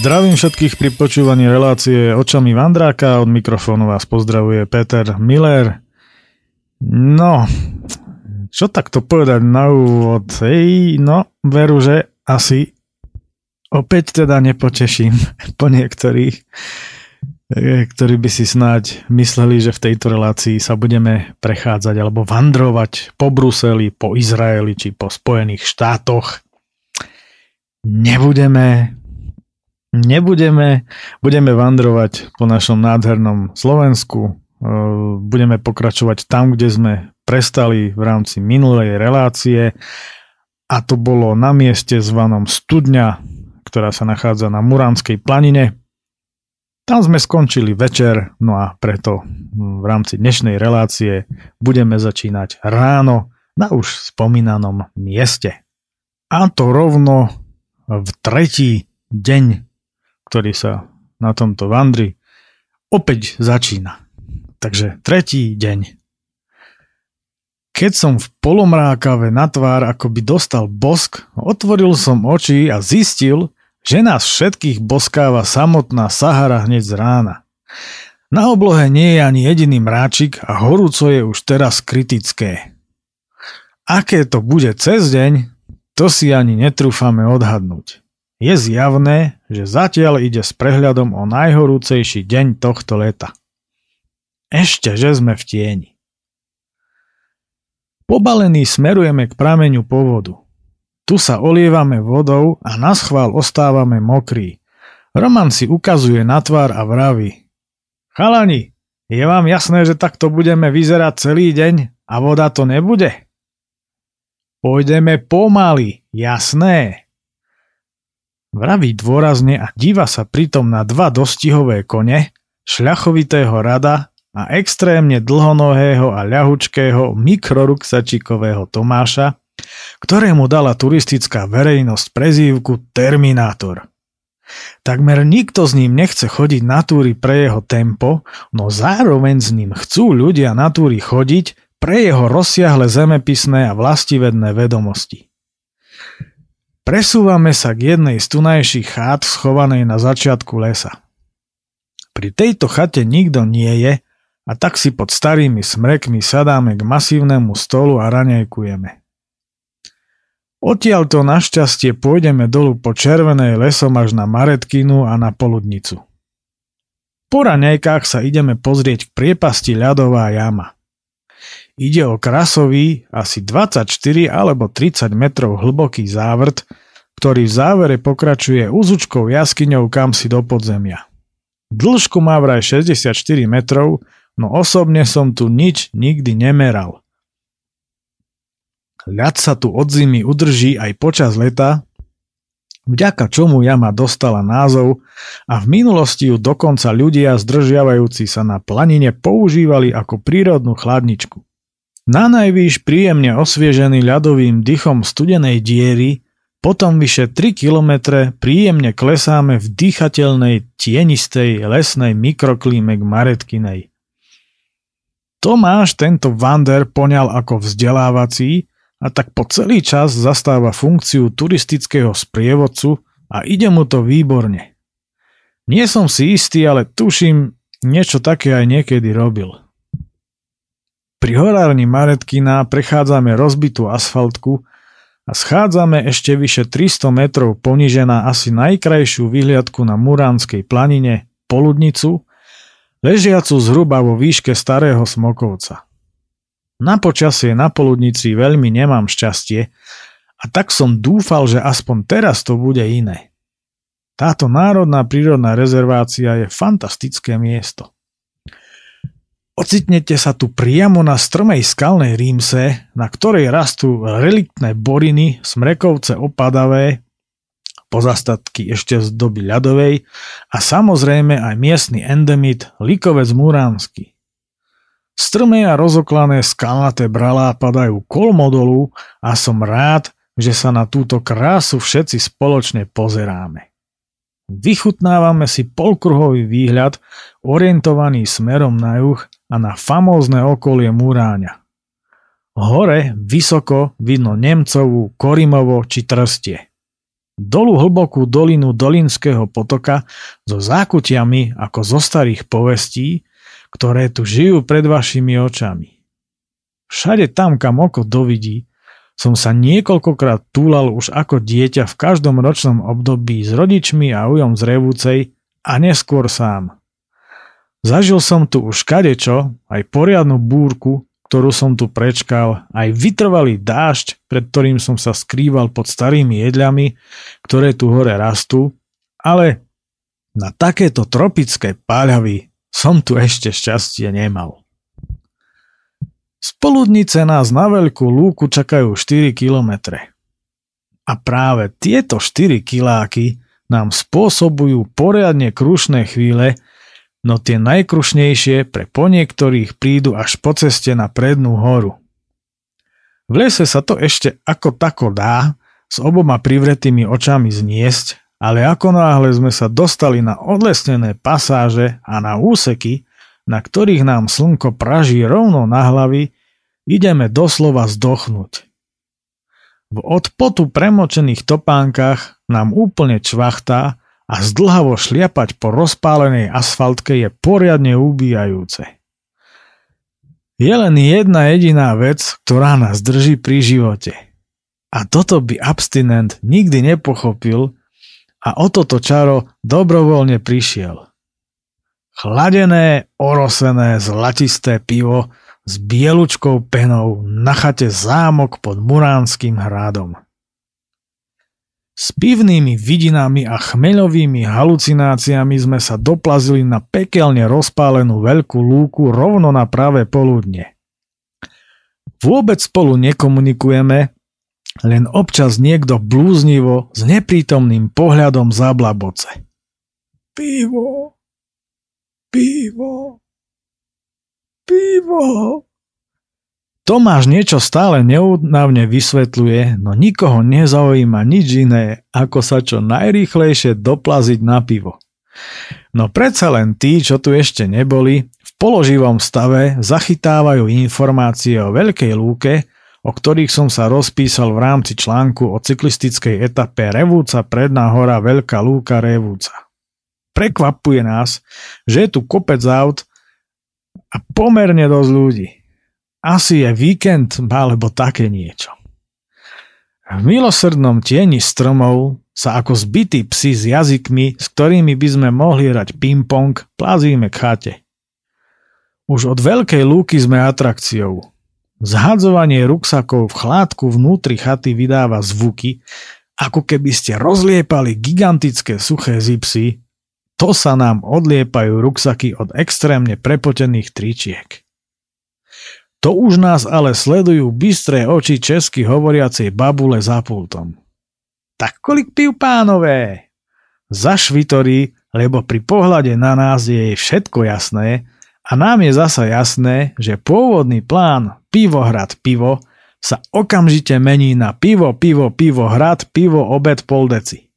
Zdravím všetkých pri počúvaní relácie očami Vandráka. Od mikrofónu vás pozdravuje Peter Miller. No, čo takto povedať na úvod? Ej, no, veru, že asi opäť teda nepoteším po niektorých, eh, ktorí by si snáď mysleli, že v tejto relácii sa budeme prechádzať alebo vandrovať po Bruseli, po Izraeli či po Spojených štátoch. Nebudeme, nebudeme, budeme vandrovať po našom nádhernom Slovensku, budeme pokračovať tam, kde sme prestali v rámci minulej relácie a to bolo na mieste zvanom Studňa, ktorá sa nachádza na Muránskej planine. Tam sme skončili večer, no a preto v rámci dnešnej relácie budeme začínať ráno na už spomínanom mieste. A to rovno v tretí deň ktorý sa na tomto vandri opäť začína. Takže tretí deň. Keď som v polomrákave na tvár ako by dostal bosk, otvoril som oči a zistil, že nás všetkých boskáva samotná Sahara hneď z rána. Na oblohe nie je ani jediný mráčik a horúco je už teraz kritické. Aké to bude cez deň, to si ani netrúfame odhadnúť. Je zjavné, že zatiaľ ide s prehľadom o najhorúcejší deň tohto leta. Ešte, že sme v tieni. Pobalený smerujeme k prameňu povodu. Tu sa olievame vodou a na schvál ostávame mokrí. Roman si ukazuje na tvár a vraví. Chalani, je vám jasné, že takto budeme vyzerať celý deň a voda to nebude? Pôjdeme pomaly, jasné. Vraví dôrazne a díva sa pritom na dva dostihové kone, šľachovitého rada a extrémne dlhonohého a ľahučkého mikroruksačikového Tomáša, ktorému dala turistická verejnosť prezývku Terminátor. Takmer nikto s ním nechce chodiť na túry pre jeho tempo, no zároveň s ním chcú ľudia na túry chodiť pre jeho rozsiahle zemepisné a vlastivedné vedomosti. Presúvame sa k jednej z tunajších chát schovanej na začiatku lesa. Pri tejto chate nikto nie je a tak si pod starými smrekmi sadáme k masívnemu stolu a raňajkujeme. Odtiaľ to našťastie pôjdeme dolu po červenej lesom až na Maretkinu a na Poludnicu. Po raňajkách sa ideme pozrieť k priepasti ľadová jama. Ide o krasový, asi 24 alebo 30 metrov hlboký závrt, ktorý v závere pokračuje úzučkou jaskyňou kam si do podzemia. Dĺžku má vraj 64 metrov, no osobne som tu nič nikdy nemeral. Ľad sa tu od zimy udrží aj počas leta, vďaka čomu jama dostala názov a v minulosti ju dokonca ľudia zdržiavajúci sa na planine používali ako prírodnú chladničku. Na najvýš príjemne osviežený ľadovým dychom studenej diery, potom vyše 3 kilometre príjemne klesáme v dýchateľnej tienistej lesnej mikroklíme k Maretkinej. Tomáš tento Vander poňal ako vzdelávací a tak po celý čas zastáva funkciu turistického sprievodcu a ide mu to výborne. Nie som si istý, ale tuším, niečo také aj niekedy robil. Pri horárni Maretkina prechádzame rozbitú asfaltku a schádzame ešte vyše 300 metrov poniže na asi najkrajšiu vyhliadku na Muránskej planine, Poludnicu, ležiacu zhruba vo výške starého Smokovca. Na počasie na Poludnici veľmi nemám šťastie a tak som dúfal, že aspoň teraz to bude iné. Táto národná prírodná rezervácia je fantastické miesto. Ocitnete sa tu priamo na strmej skalnej rímse, na ktorej rastú reliktné boriny, smrekovce opadavé, pozastatky ešte z doby ľadovej a samozrejme aj miestny endemit likovec muránsky. Strmé a rozoklané skalnaté bralá padajú kolmodolu a som rád, že sa na túto krásu všetci spoločne pozeráme. Vychutnávame si polkruhový výhľad orientovaný smerom na juh a na famózne okolie Muráňa. Hore, vysoko, vidno Nemcovú, Korimovo či Trstie. dolu hlbokú dolinu Dolinského potoka so zákutiami ako zo starých povestí, ktoré tu žijú pred vašimi očami. Všade tam, kam oko dovidí, som sa niekoľkokrát túlal už ako dieťa v každom ročnom období s rodičmi a ujom z Revúcej a neskôr sám. Zažil som tu už kadečo, aj poriadnu búrku, ktorú som tu prečkal, aj vytrvalý dážď, pred ktorým som sa skrýval pod starými jedľami, ktoré tu hore rastú, ale na takéto tropické páľavy som tu ešte šťastie nemal. Z poludnice nás na veľkú lúku čakajú 4 kilometre. A práve tieto 4 kiláky nám spôsobujú poriadne krušné chvíle, no tie najkrušnejšie pre po niektorých prídu až po ceste na prednú horu. V lese sa to ešte ako tako dá s oboma privretými očami zniesť, ale ako náhle sme sa dostali na odlesnené pasáže a na úseky, na ktorých nám slnko praží rovno na hlavy, ideme doslova zdochnúť. V odpotu premočených topánkach nám úplne čvachtá a zdlhavo šliapať po rozpálenej asfaltke je poriadne ubíjajúce. Je len jedna jediná vec, ktorá nás drží pri živote. A toto by abstinent nikdy nepochopil a o toto čaro dobrovoľne prišiel. Chladené, orosené, zlatisté pivo s bielučkou penou na chate zámok pod Muránským hradom. S pivnými vidinami a chmeľovými halucináciami sme sa doplazili na pekelne rozpálenú veľkú lúku rovno na pravé poludne. Vôbec spolu nekomunikujeme, len občas niekto blúznivo s neprítomným pohľadom zablaboce. Pivo, pivo, pivo. Tomáš niečo stále neúnavne vysvetľuje, no nikoho nezaujíma nič iné, ako sa čo najrýchlejšie doplaziť na pivo. No predsa len tí, čo tu ešte neboli, v položivom stave zachytávajú informácie o veľkej lúke, o ktorých som sa rozpísal v rámci článku o cyklistickej etape Revúca Predná hora Veľká lúka Revúca. Prekvapuje nás, že je tu kopec aut a pomerne dosť ľudí. Asi je víkend alebo také niečo. V milosrdnom tieni stromov sa ako zbytí psi s jazykmi, s ktorými by sme mohli hrať ping-pong, plazíme k chate. Už od veľkej lúky sme atrakciou. Zhadzovanie ruksakov v chládku vnútri chaty vydáva zvuky, ako keby ste rozliepali gigantické suché zipsy, to sa nám odliepajú ruksaky od extrémne prepotených tričiek. To už nás ale sledujú bystré oči česky hovoriacej babule za pultom. Tak kolik piv pánové? Zašvitorí, lebo pri pohľade na nás je jej všetko jasné a nám je zasa jasné, že pôvodný plán pivo hrad pivo sa okamžite mení na pivo, pivo, pivo, hrad, pivo, obed, pol deci.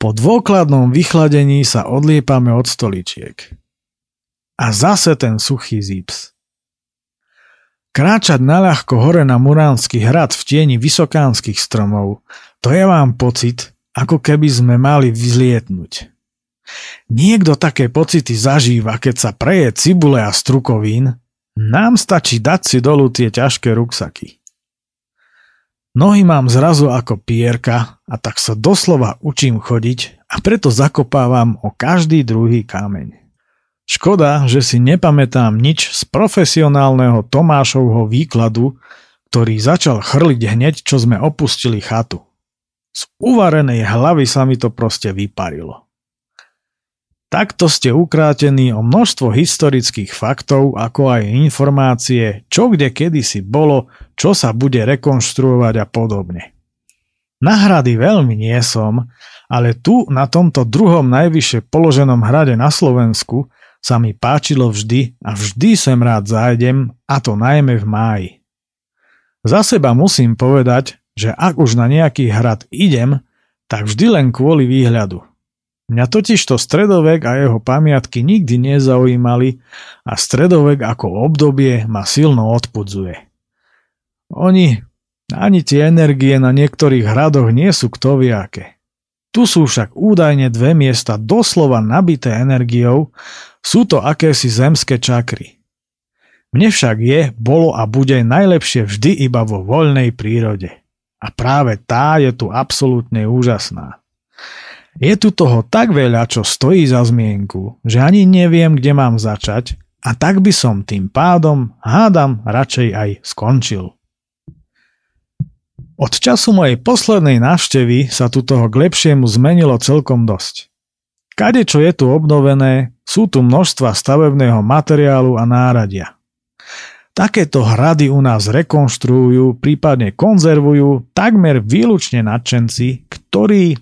Po dôkladnom vychladení sa odliepame od stoličiek. A zase ten suchý zips. Kráčať naľahko hore na Muránsky hrad v tieni vysokánskych stromov, to je vám pocit, ako keby sme mali vyzlietnúť. Niekto také pocity zažíva, keď sa preje cibule a strukovín, nám stačí dať si dolu tie ťažké ruksaky. Nohy mám zrazu ako pierka a tak sa doslova učím chodiť a preto zakopávam o každý druhý kameň. Škoda, že si nepamätám nič z profesionálneho Tomášovho výkladu, ktorý začal chrliť hneď, čo sme opustili chatu. Z uvarenej hlavy sa mi to proste vyparilo. Takto ste ukrátení o množstvo historických faktov, ako aj informácie, čo kde kedysi bolo, čo sa bude rekonštruovať a podobne. Nahrady veľmi nie som, ale tu na tomto druhom najvyššie položenom hrade na Slovensku sa mi páčilo vždy a vždy sem rád zájdem, a to najmä v máji. Za seba musím povedať, že ak už na nejaký hrad idem, tak vždy len kvôli výhľadu. Mňa totiž to stredovek a jeho pamiatky nikdy nezaujímali a stredovek ako obdobie ma silno odpudzuje. Oni Ani tie energie na niektorých hradoch nie sú kto vie aké. Tu sú však údajne dve miesta doslova nabité energiou, sú to akési zemské čakry. Mne však je, bolo a bude najlepšie vždy iba vo voľnej prírode. A práve tá je tu absolútne úžasná. Je tu toho tak veľa, čo stojí za zmienku, že ani neviem, kde mám začať a tak by som tým pádom, hádam, radšej aj skončil. Od času mojej poslednej návštevy sa tu toho k lepšiemu zmenilo celkom dosť. Kade čo je tu obnovené, sú tu množstva stavebného materiálu a náradia. Takéto hrady u nás rekonštruujú, prípadne konzervujú takmer výlučne nadšenci, ktorí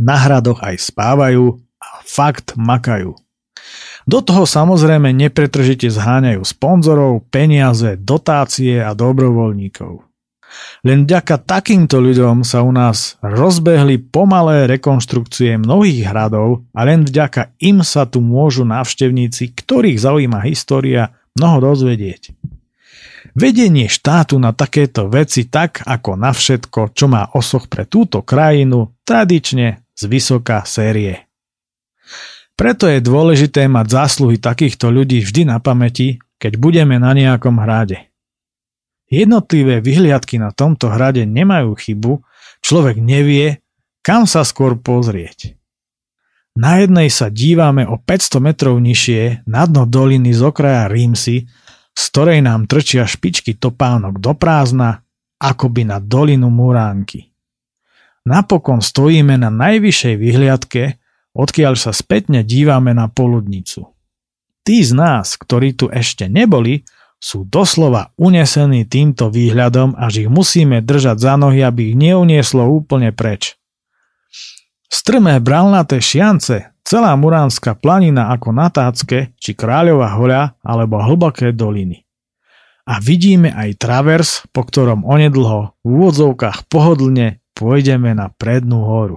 na hradoch aj spávajú a fakt makajú. Do toho samozrejme nepretržite zháňajú sponzorov, peniaze, dotácie a dobrovoľníkov. Len vďaka takýmto ľuďom sa u nás rozbehli pomalé rekonštrukcie mnohých hradov a len vďaka im sa tu môžu návštevníci, ktorých zaujíma história, mnoho dozvedieť. Vedenie štátu na takéto veci tak ako na všetko, čo má osoch pre túto krajinu, tradične z vysoká série. Preto je dôležité mať zásluhy takýchto ľudí vždy na pamäti, keď budeme na nejakom hrade. Jednotlivé vyhliadky na tomto hrade nemajú chybu, človek nevie, kam sa skôr pozrieť. Na jednej sa dívame o 500 metrov nižšie na dno doliny z okraja Rímsy, z ktorej nám trčia špičky topánok do prázdna, akoby na dolinu Muránky. Napokon stojíme na najvyššej vyhliadke, odkiaľ sa spätne dívame na poludnicu. Tí z nás, ktorí tu ešte neboli, sú doslova unesení týmto výhľadom, až ich musíme držať za nohy, aby ich neunieslo úplne preč. Strmé bralnaté šiance, celá Muránska planina ako Natácke či Kráľová hoľa alebo hlboké doliny. A vidíme aj travers, po ktorom onedlho v úvodzovkách pohodlne pôjdeme na prednú horu.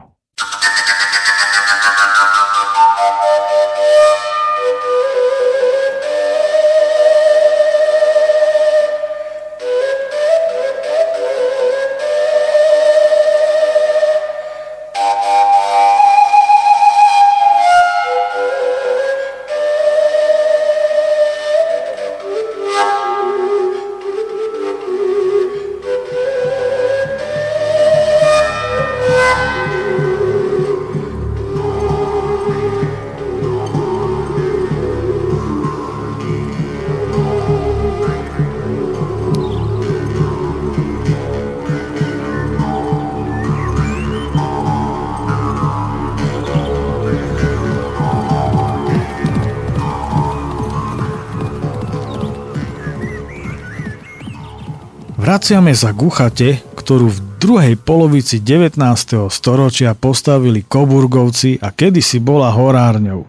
Vraciame sa k uchate, ktorú v druhej polovici 19. storočia postavili Koburgovci a kedysi bola horárňou.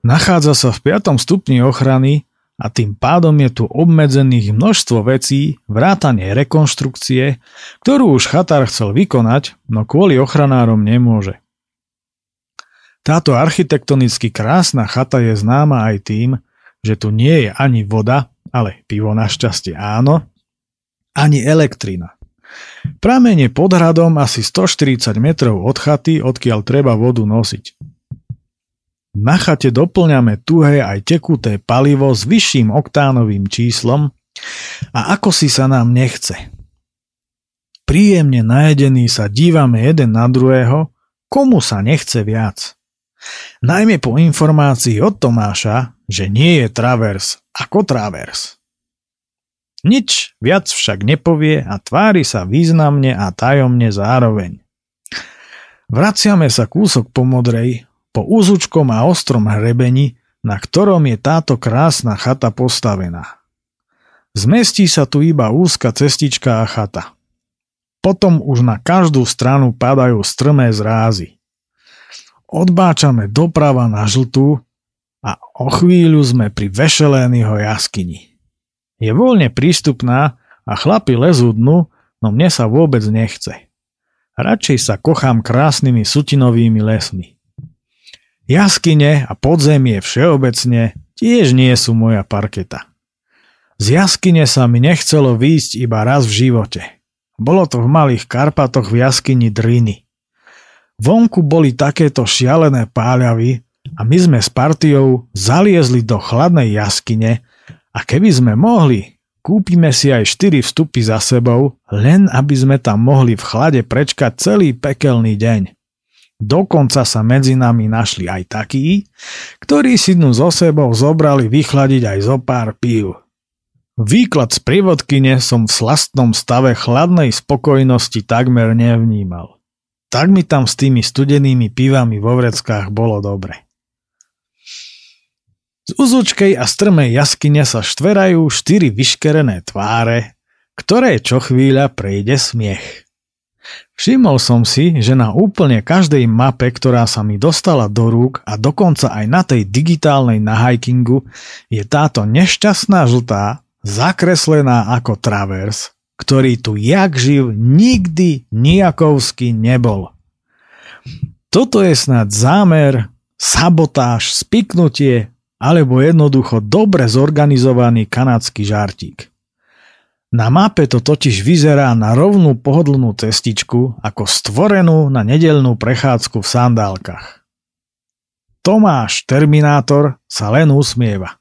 Nachádza sa v 5. stupni ochrany a tým pádom je tu obmedzených množstvo vecí, vrátanie rekonštrukcie, ktorú už chatár chcel vykonať, no kvôli ochranárom nemôže. Táto architektonicky krásna chata je známa aj tým, že tu nie je ani voda, ale pivo našťastie áno, ani elektrina. Pramene pod hradom asi 140 metrov od chaty, odkiaľ treba vodu nosiť. Na chate doplňame tuhé aj tekuté palivo s vyšším oktánovým číslom a ako si sa nám nechce. Príjemne najedení sa dívame jeden na druhého, komu sa nechce viac. Najmä po informácii od Tomáša, že nie je travers ako travers. Nič viac však nepovie a tvári sa významne a tajomne zároveň. Vraciame sa kúsok po modrej, po úzučkom a ostrom hrebení, na ktorom je táto krásna chata postavená. Zmestí sa tu iba úzka cestička a chata. Potom už na každú stranu padajú strmé zrázy. Odbáčame doprava na žltú a o chvíľu sme pri Vešelényho jaskyni. Je voľne prístupná a chlapi lezú dnu, no mne sa vôbec nechce. Radšej sa kochám krásnymi sutinovými lesmi. Jaskyne a podzemie všeobecne tiež nie sú moja parketa. Z jaskyne sa mi nechcelo výjsť iba raz v živote. Bolo to v Malých Karpatoch v jaskyni Driny. Vonku boli takéto šialené páľavy a my sme s partiou zaliezli do chladnej jaskyne a keby sme mohli, kúpime si aj 4 vstupy za sebou, len aby sme tam mohli v chlade prečkať celý pekelný deň. Dokonca sa medzi nami našli aj takí, ktorí si dnu so sebou zobrali vychladiť aj zo pár pív. Výklad z prievodkyne som v slastnom stave chladnej spokojnosti takmer nevnímal. Tak mi tam s tými studenými pivami vo vreckách bolo dobre. Z uzučkej a strmej jaskyne sa štverajú štyri vyškerené tváre, ktoré čo chvíľa prejde smiech. Všimol som si, že na úplne každej mape, ktorá sa mi dostala do rúk a dokonca aj na tej digitálnej na hikingu, je táto nešťastná žltá zakreslená ako travers, ktorý tu jak živ nikdy nijakovsky nebol. Toto je snad zámer, sabotáž, spiknutie alebo jednoducho dobre zorganizovaný kanadský žartík. Na mape to totiž vyzerá na rovnú pohodlnú cestičku ako stvorenú na nedelnú prechádzku v sandálkach. Tomáš Terminátor sa len usmieva.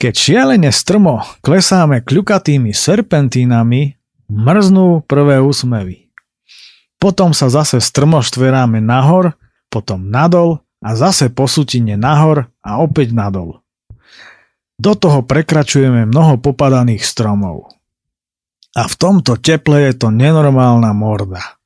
Keď šialene strmo klesáme kľukatými serpentínami, mrznú prvé úsmevy. Potom sa zase strmo štveráme nahor, potom nadol a zase posútine nahor a opäť nadol. Do toho prekračujeme mnoho popadaných stromov. A v tomto teple je to nenormálna morda.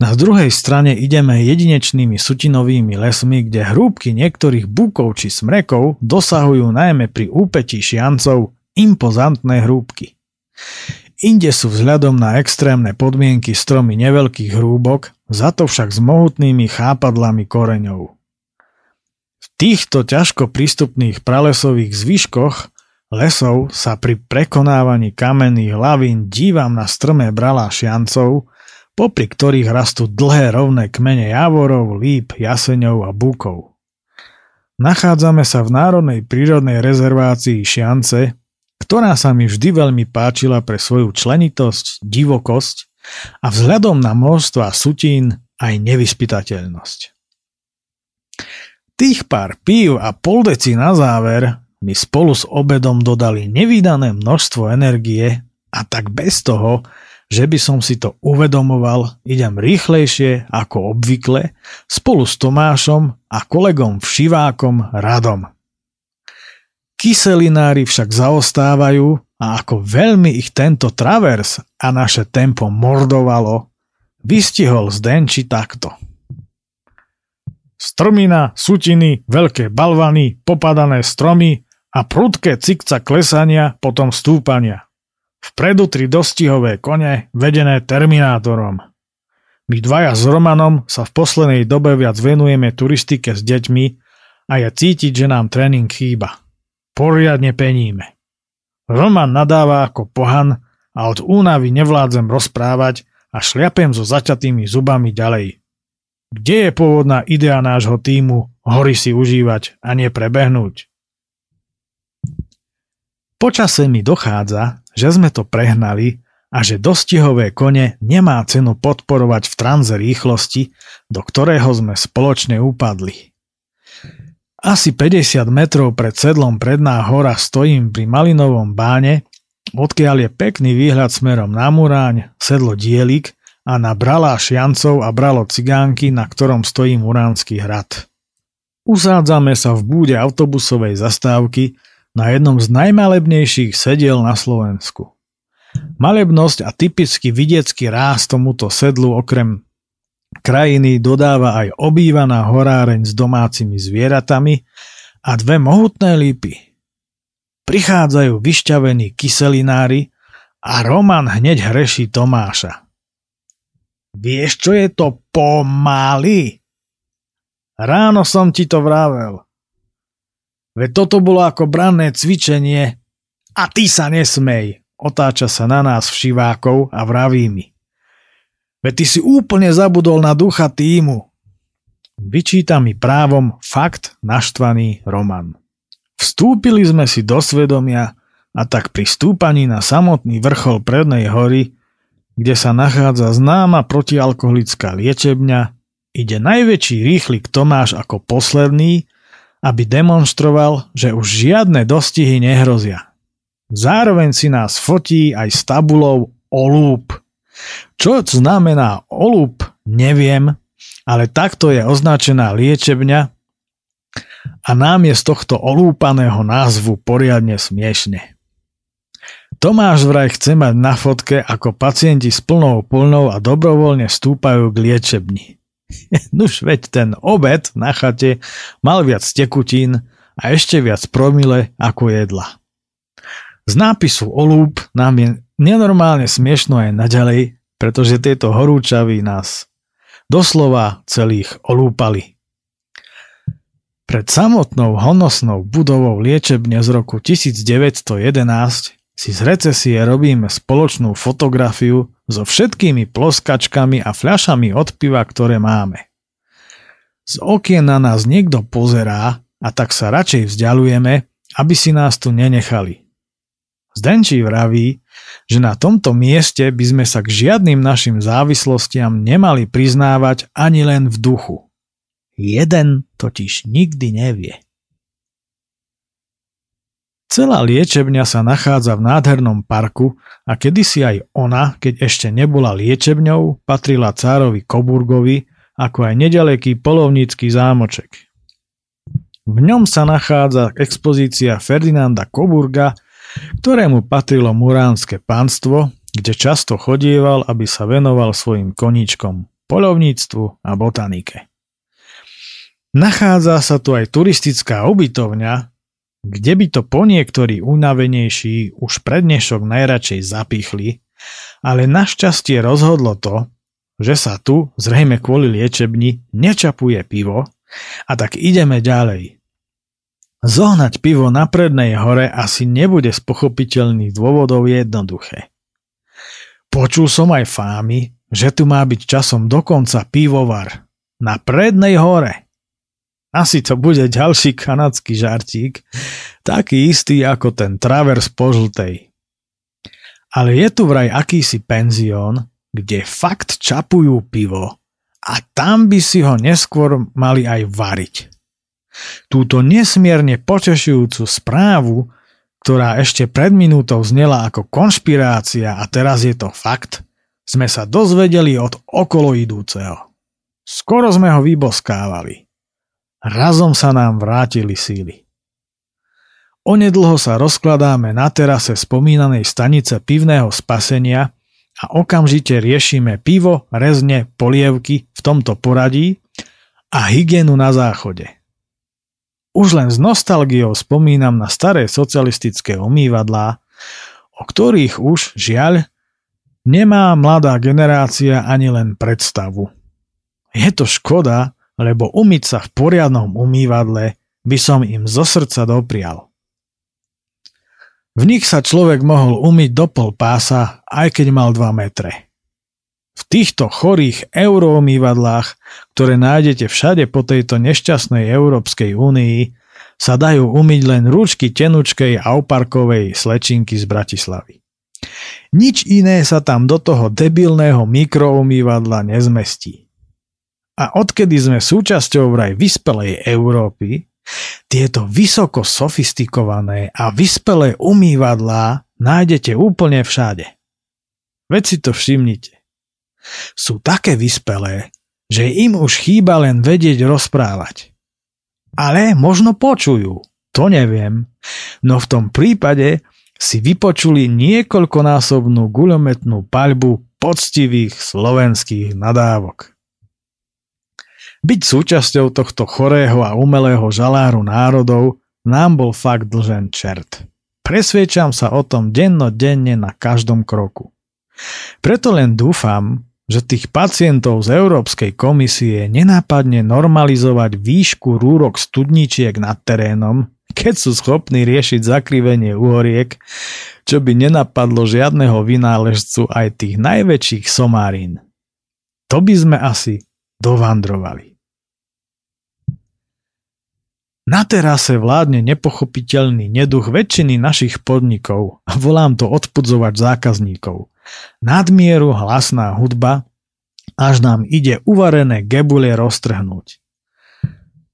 Na druhej strane ideme jedinečnými sutinovými lesmi, kde hrúbky niektorých búkov či smrekov dosahujú najmä pri úpetí šiancov impozantné hrúbky. Inde sú vzhľadom na extrémne podmienky stromy neveľkých hrúbok, za to však s mohutnými chápadlami koreňov. Týchto ťažko prístupných pralesových zvyškoch lesov sa pri prekonávaní kamenných lavín dívam na strmé bralá šiancov, popri ktorých rastú dlhé rovné kmene javorov, líp, jaseňov a búkov. Nachádzame sa v Národnej prírodnej rezervácii Šiance, ktorá sa mi vždy veľmi páčila pre svoju členitosť, divokosť a vzhľadom na množstva sutín aj nevyspytateľnosť. Tých pár pív a pol deci na záver mi spolu s obedom dodali nevydané množstvo energie a tak bez toho, že by som si to uvedomoval, idem rýchlejšie ako obvykle spolu s Tomášom a kolegom Všivákom Radom. Kyselinári však zaostávajú a ako veľmi ich tento travers a naše tempo mordovalo, vystihol Zdenči takto. Strmina, sutiny, veľké balvany, popadané stromy a prudké cikca klesania, potom stúpania. Vpredu tri dostihové kone, vedené Terminátorom. My dvaja s Romanom sa v poslednej dobe viac venujeme turistike s deťmi a je cítiť, že nám tréning chýba. Poriadne peníme. Roman nadáva ako pohan a od únavy nevládzem rozprávať a šliapem so zaťatými zubami ďalej. Kde je pôvodná idea nášho týmu hory si užívať a nie prebehnúť? Počase mi dochádza, že sme to prehnali a že dostihové kone nemá cenu podporovať v tranze rýchlosti, do ktorého sme spoločne upadli. Asi 50 metrov pred sedlom predná hora stojím pri Malinovom báne, odkiaľ je pekný výhľad smerom na Muráň, sedlo Dielik a na Bralá Šiancov a Bralo Cigánky, na ktorom stojí Muránsky hrad. Usádzame sa v búde autobusovej zastávky, na jednom z najmalebnejších sediel na Slovensku. Malebnosť a typický vidiecký ráz tomuto sedlu okrem krajiny dodáva aj obývaná horáreň s domácimi zvieratami a dve mohutné lípy. Prichádzajú vyšťavení kyselinári a Roman hneď hreší Tomáša. Vieš, čo je to pomaly? Ráno som ti to vravel. Veď toto bolo ako branné cvičenie a ty sa nesmej. Otáča sa na nás všivákov a vraví mi. Veď ty si úplne zabudol na ducha týmu. Vyčíta mi právom fakt naštvaný Roman. Vstúpili sme si do svedomia, A tak pri stúpaní na samotný vrchol prednej hory, kde sa nachádza známa protialkoholická liečebňa, ide najväčší rýchlik Tomáš ako posledný, aby demonstroval, že už žiadne dostihy nehrozia. Zároveň si nás fotí aj s tabulou olúp. Čo znamená olúp, neviem, ale takto je označená liečebňa a nám je z tohto olúpaného názvu poriadne smiešne. Tomáš vraj chce mať na fotke, ako pacienti s plnou plnou a dobrovoľne stúpajú k liečebni. Nuž veď ten obed na chate mal viac tekutín a ešte viac promile ako jedla. Z nápisu olúp nám je nenormálne smiešno aj naďalej, pretože tieto horúčavy nás doslova celých olúpali. Pred samotnou honosnou budovou liečebne z roku 1911 si z recesie robíme spoločnú fotografiu so všetkými ploskačkami a fľašami od piva, ktoré máme. Z okien na nás niekto pozerá a tak sa radšej vzdialujeme, aby si nás tu nenechali. Zdenčí vraví, že na tomto mieste by sme sa k žiadnym našim závislostiam nemali priznávať ani len v duchu. Jeden totiž nikdy nevie. Celá liečebňa sa nachádza v nádhernom parku a kedysi aj ona, keď ešte nebola liečebňou, patrila cárovi Koburgovi, ako aj nedaleký polovnícky zámoček. V ňom sa nachádza expozícia Ferdinanda Koburga, ktorému patrilo muránske pánstvo, kde často chodieval, aby sa venoval svojim koníčkom, polovníctvu a botanike. Nachádza sa tu aj turistická ubytovňa, kde by to po niektorí unavenejší už prednešok najradšej zapichli, ale našťastie rozhodlo to, že sa tu, zrejme kvôli liečebni, nečapuje pivo a tak ideme ďalej. Zohnať pivo na prednej hore asi nebude z pochopiteľných dôvodov jednoduché. Počul som aj fámy, že tu má byť časom dokonca pivovar. Na prednej hore. Asi to bude ďalší kanadský žartík, taký istý ako ten travers po žltej. Ale je tu vraj akýsi penzión, kde fakt čapujú pivo a tam by si ho neskôr mali aj variť. Túto nesmierne potešujúcu správu, ktorá ešte pred minútou znela ako konšpirácia a teraz je to fakt, sme sa dozvedeli od okoloidúceho. Skoro sme ho vyboskávali. Razom sa nám vrátili síly. Onedlho sa rozkladáme na terase spomínanej stanice pivného spasenia a okamžite riešime pivo, rezne, polievky v tomto poradí a hygienu na záchode. Už len s nostalgiou spomínam na staré socialistické umývadlá, o ktorých už, žiaľ, nemá mladá generácia ani len predstavu. Je to škoda, lebo umyť sa v poriadnom umývadle by som im zo srdca doprial. V nich sa človek mohol umyť do pol pása, aj keď mal 2 metre. V týchto chorých euroumývadlách, ktoré nájdete všade po tejto nešťastnej Európskej únii, sa dajú umyť len rúčky tenučkej a oparkovej slečinky z Bratislavy. Nič iné sa tam do toho debilného mikroumývadla nezmestí. A odkedy sme súčasťou vraj vyspelej Európy, tieto vysoko sofistikované a vyspelé umývadlá nájdete úplne všade. Veď si to všimnite. Sú také vyspelé, že im už chýba len vedieť rozprávať. Ale možno počujú, to neviem, no v tom prípade si vypočuli niekoľkonásobnú guľometnú paľbu poctivých slovenských nadávok. Byť súčasťou tohto chorého a umelého žaláru národov nám bol fakt dlžen čert. Presviečam sa o tom dennodenne na každom kroku. Preto len dúfam, že tých pacientov z Európskej komisie nenápadne normalizovať výšku rúrok studničiek nad terénom, keď sú schopní riešiť zakrivenie uhoriek, čo by nenapadlo žiadneho vynáležcu aj tých najväčších somárin. To by sme asi dovandrovali. Na terase vládne nepochopiteľný neduch väčšiny našich podnikov a volám to odpudzovať zákazníkov. Nadmieru hlasná hudba, až nám ide uvarené gebulie roztrhnúť.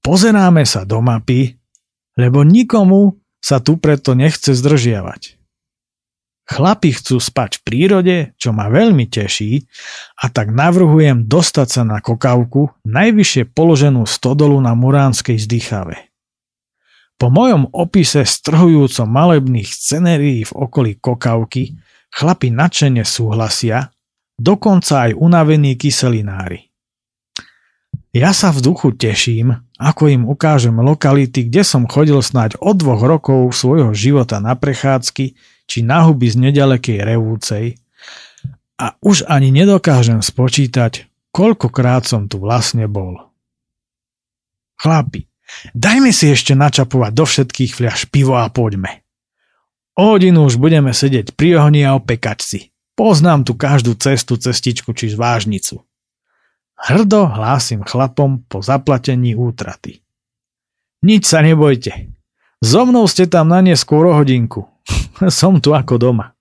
Pozeráme sa do mapy, lebo nikomu sa tu preto nechce zdržiavať. Chlapi chcú spať v prírode, čo ma veľmi teší, a tak navrhujem dostať sa na kokavku, najvyššie položenú stodolu na Muránskej zdychave. Po mojom opise strhujúcom malebných scenérií v okolí kokavky chlapi nadšene súhlasia, dokonca aj unavení kyselinári. Ja sa v duchu teším, ako im ukážem lokality, kde som chodil snáď od dvoch rokov svojho života na prechádzky či na huby z nedalekej revúcej a už ani nedokážem spočítať, koľkokrát som tu vlastne bol. Chlapi, dajme si ešte načapovať do všetkých fľaš pivo a poďme. O hodinu už budeme sedieť pri ohni a opekať si. Poznám tu každú cestu, cestičku či zvážnicu. Hrdo hlásim chlapom po zaplatení útraty. Nič sa nebojte. So mnou ste tam na neskôr hodinku. Som tu ako doma.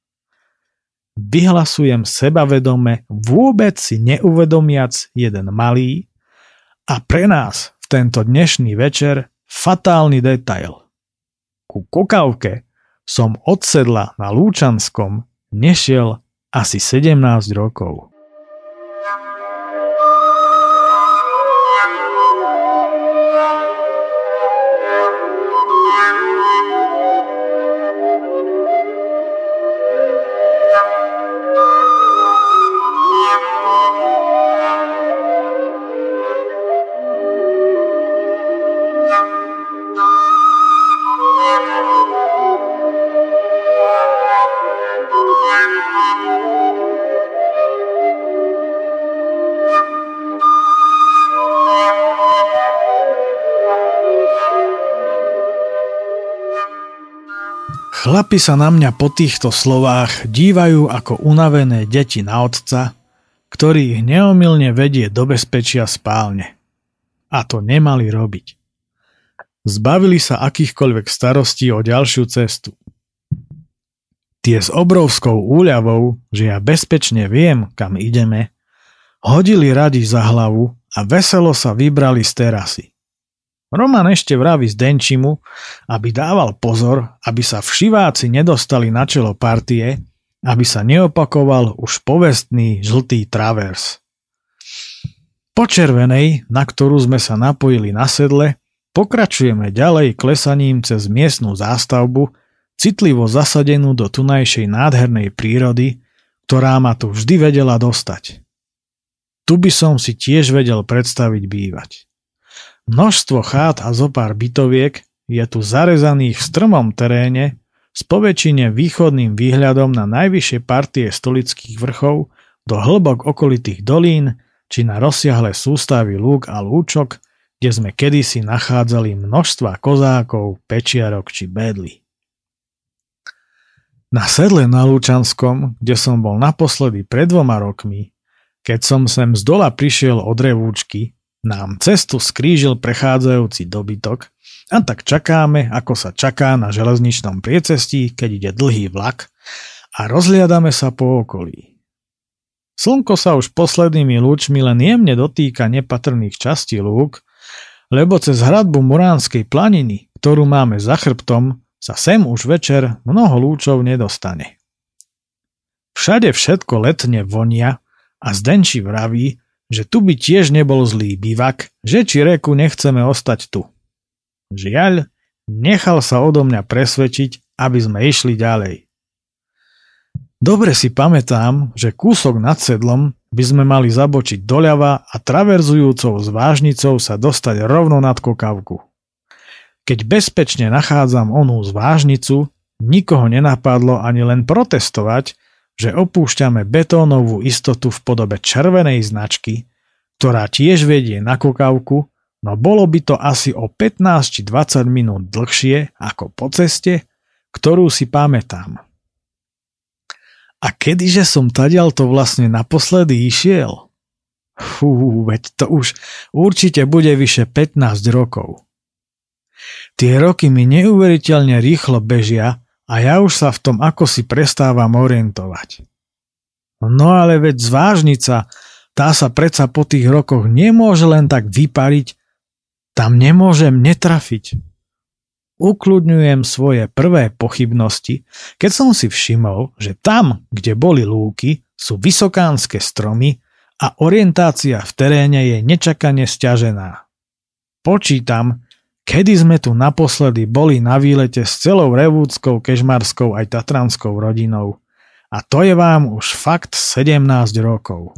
Vyhlasujem sebavedome, vôbec si neuvedomiac jeden malý a pre nás tento dnešný večer fatálny detail. Ku kokavke som odsedla na Lúčanskom nešiel asi 17 rokov. Chlapi sa na mňa po týchto slovách dívajú ako unavené deti na otca, ktorý ich neomilne vedie do bezpečia spálne. A to nemali robiť. Zbavili sa akýchkoľvek starostí o ďalšiu cestu. Tie s obrovskou úľavou, že ja bezpečne viem, kam ideme, hodili radi za hlavu a veselo sa vybrali z terasy. Roman ešte vraví Zdenčimu, aby dával pozor, aby sa všiváci nedostali na čelo partie, aby sa neopakoval už povestný žltý travers. Po červenej, na ktorú sme sa napojili na sedle, pokračujeme ďalej klesaním cez miestnú zástavbu, citlivo zasadenú do tunajšej nádhernej prírody, ktorá ma tu vždy vedela dostať. Tu by som si tiež vedel predstaviť bývať. Množstvo chát a zopár bytoviek je tu zarezaných v strmom teréne s poväčšine východným výhľadom na najvyššie partie stolických vrchov do hĺbok okolitých dolín či na rozsiahle sústavy lúk a lúčok, kde sme kedysi nachádzali množstva kozákov, pečiarok či bedly. Na sedle na Lúčanskom, kde som bol naposledy pred dvoma rokmi, keď som sem z dola prišiel od revúčky, nám cestu skrížil prechádzajúci dobytok a tak čakáme, ako sa čaká na železničnom priecestí, keď ide dlhý vlak a rozliadame sa po okolí. Slnko sa už poslednými lúčmi len jemne dotýka nepatrných častí lúk, lebo cez hradbu Muránskej planiny, ktorú máme za chrbtom, sa sem už večer mnoho lúčov nedostane. Všade všetko letne vonia a Zdenči vraví, že tu by tiež nebol zlý bývak, že či reku nechceme ostať tu. Žiaľ, nechal sa odo mňa presvedčiť, aby sme išli ďalej. Dobre si pamätám, že kúsok nad sedlom by sme mali zabočiť doľava a traverzujúcou s vážnicou sa dostať rovno nad kokavku. Keď bezpečne nachádzam onú zvážnicu, nikoho nenapadlo ani len protestovať, že opúšťame betónovú istotu v podobe červenej značky, ktorá tiež vedie na kokavku, no bolo by to asi o 15 či 20 minút dlhšie ako po ceste, ktorú si pamätám. A kedyže som tadial to vlastne naposledy išiel? Fú, veď to už určite bude vyše 15 rokov. Tie roky mi neuveriteľne rýchlo bežia a ja už sa v tom ako si prestávam orientovať. No ale veď zvážnica, tá sa predsa po tých rokoch nemôže len tak vypariť, tam nemôžem netrafiť. Ukludňujem svoje prvé pochybnosti, keď som si všimol, že tam, kde boli lúky, sú vysokánske stromy a orientácia v teréne je nečakane stiažená. Počítam, kedy sme tu naposledy boli na výlete s celou revúdskou, kežmarskou aj tatranskou rodinou. A to je vám už fakt 17 rokov.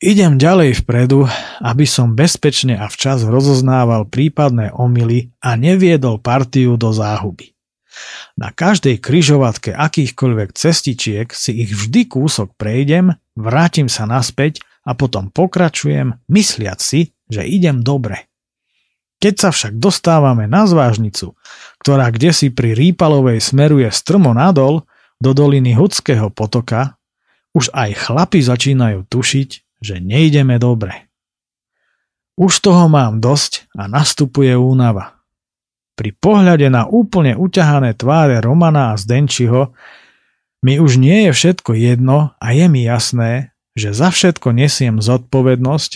Idem ďalej vpredu, aby som bezpečne a včas rozoznával prípadné omily a neviedol partiu do záhuby. Na každej kryžovatke akýchkoľvek cestičiek si ich vždy kúsok prejdem, vrátim sa naspäť a potom pokračujem, mysliac si, že idem dobre. Keď sa však dostávame na zvážnicu, ktorá kdesi pri Rýpalovej smeruje strmo nadol do doliny Hudského potoka, už aj chlapi začínajú tušiť, že nejdeme dobre. Už toho mám dosť a nastupuje únava. Pri pohľade na úplne uťahané tváre Romana a Zdenčiho mi už nie je všetko jedno a je mi jasné, že za všetko nesiem zodpovednosť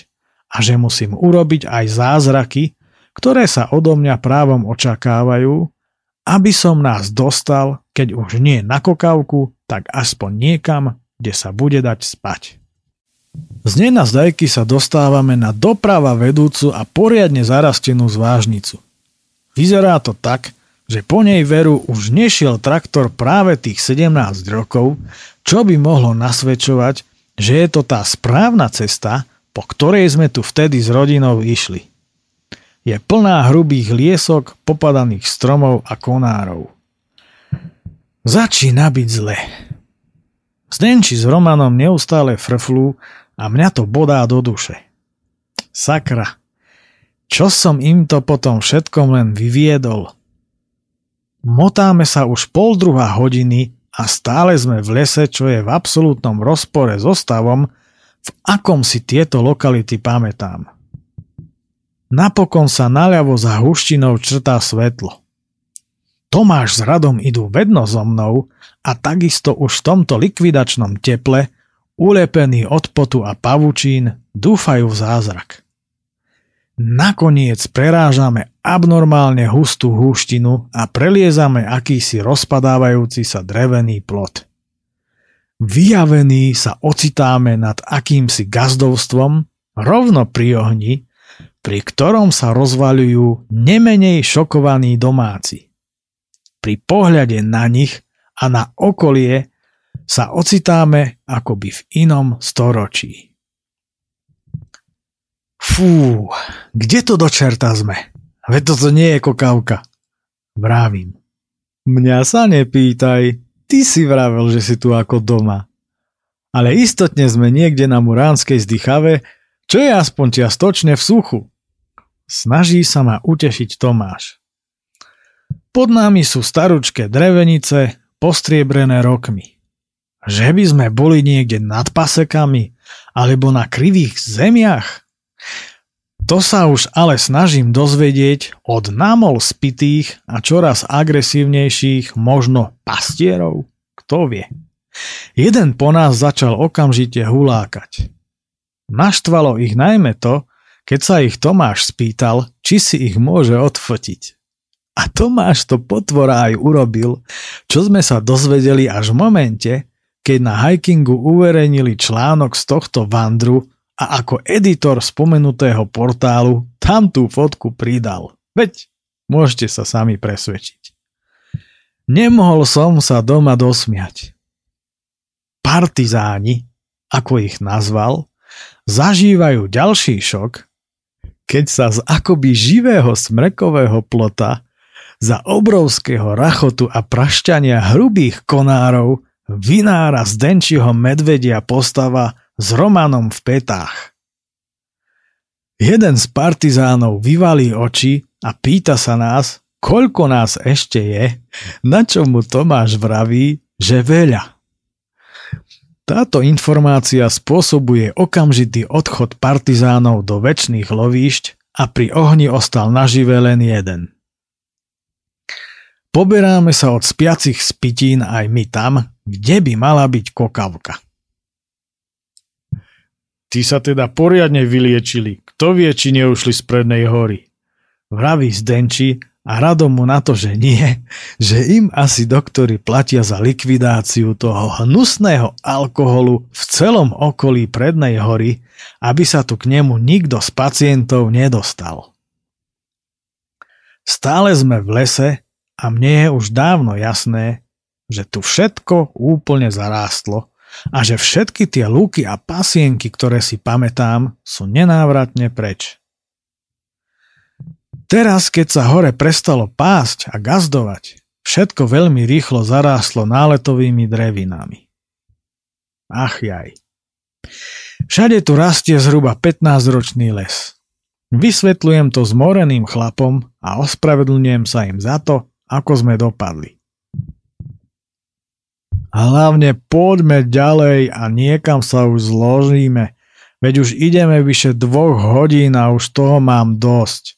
a že musím urobiť aj zázraky, ktoré sa odo mňa právom očakávajú, aby som nás dostal, keď už nie na kokavku, tak aspoň niekam, kde sa bude dať spať. Z nej na zdajky sa dostávame na doprava vedúcu a poriadne zarastenú zvážnicu. Vyzerá to tak, že po nej veru už nešiel traktor práve tých 17 rokov, čo by mohlo nasvedčovať, že je to tá správna cesta, po ktorej sme tu vtedy s rodinou išli. Je plná hrubých liesok, popadaných stromov a konárov. Začína byť zle. Zdenči s Romanom neustále frflú a mňa to bodá do duše. Sakra, čo som im to potom všetkom len vyviedol? Motáme sa už pol druhá hodiny a stále sme v lese, čo je v absolútnom rozpore so stavom, v akom si tieto lokality pamätám. Napokon sa naľavo za huštinou črtá svetlo. Tomáš s Radom idú vedno so mnou a takisto už v tomto likvidačnom teple ulepení od potu a pavučín, dúfajú v zázrak. Nakoniec prerážame abnormálne hustú húštinu a preliezame akýsi rozpadávajúci sa drevený plot. Vyjavení sa ocitáme nad akýmsi gazdovstvom rovno pri ohni, pri ktorom sa rozvaľujú nemenej šokovaní domáci. Pri pohľade na nich a na okolie sa ocitáme akoby v inom storočí. Fú, kde to do sme? Veď toto nie je kokavka. Vravím. Mňa sa nepýtaj, ty si vravel, že si tu ako doma. Ale istotne sme niekde na Muránskej zdychave, čo je aspoň čiastočne v suchu. Snaží sa ma utešiť Tomáš. Pod nami sú staručké drevenice, postriebrené rokmi. Že by sme boli niekde nad pasekami alebo na krivých zemiach? To sa už ale snažím dozvedieť od namol spitých a čoraz agresívnejších možno pastierov. Kto vie? Jeden po nás začal okamžite hulákať. Naštvalo ich najmä to, keď sa ich Tomáš spýtal, či si ich môže odfotiť. A Tomáš to potvora aj urobil, čo sme sa dozvedeli až v momente, keď na hikingu uverejnili článok z tohto vandru a ako editor spomenutého portálu tam tú fotku pridal. Veď môžete sa sami presvedčiť. Nemohol som sa doma dosmiať. Partizáni, ako ich nazval, zažívajú ďalší šok, keď sa z akoby živého smrekového plota za obrovského rachotu a prašťania hrubých konárov vinára z Denčiho medvedia postava s Romanom v petách. Jeden z partizánov vyvalí oči a pýta sa nás, koľko nás ešte je, na čo mu Tomáš vraví, že veľa. Táto informácia spôsobuje okamžitý odchod partizánov do väčšných lovíšť a pri ohni ostal nažive len jeden. Poberáme sa od spiacich spitín aj my tam, kde by mala byť kokavka. Ty sa teda poriadne vyliečili. Kto vie, či neušli z prednej hory? Vraví Zdenči a radom mu na to, že nie, že im asi doktori platia za likvidáciu toho hnusného alkoholu v celom okolí prednej hory, aby sa tu k nemu nikto z pacientov nedostal. Stále sme v lese a mne je už dávno jasné, že tu všetko úplne zarástlo a že všetky tie lúky a pasienky, ktoré si pamätám, sú nenávratne preč. Teraz, keď sa hore prestalo pásť a gazdovať, všetko veľmi rýchlo zarástlo náletovými drevinami. Ach jaj. Všade tu rastie zhruba 15-ročný les. Vysvetľujem to zmoreným chlapom a ospravedlňujem sa im za to, ako sme dopadli. Hlavne poďme ďalej a niekam sa už zložíme, veď už ideme vyše dvoch hodín a už toho mám dosť.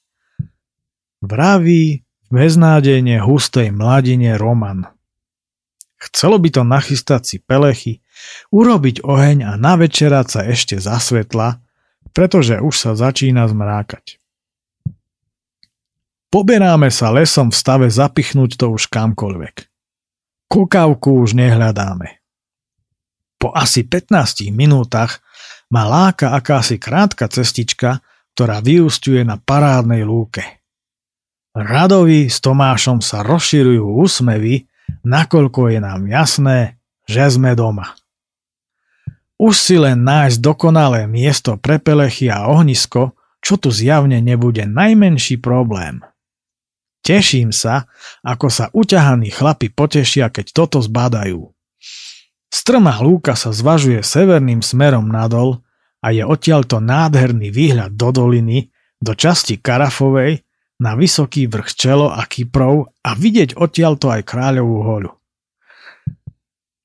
Vraví v beznádejne hustej mladine Roman. Chcelo by to nachystať si pelechy, urobiť oheň a navečerať sa ešte za svetla, pretože už sa začína zmrákať. Poberáme sa lesom v stave zapichnúť to už kamkoľvek. Kokávku už nehľadáme. Po asi 15 minútach ma láka akási krátka cestička, ktorá vyústiuje na parádnej lúke. Radovi s Tomášom sa rozširujú úsmevy, nakoľko je nám jasné, že sme doma. Už si len nájsť dokonalé miesto pre pelechy a ohnisko, čo tu zjavne nebude najmenší problém. Teším sa, ako sa uťahaní chlapi potešia, keď toto zbadajú. Strmá lúka sa zvažuje severným smerom nadol a je odtiaľto nádherný výhľad do doliny, do časti Karafovej, na vysoký vrch Čelo a Kyprov a vidieť odtiaľto aj kráľovú hoľu.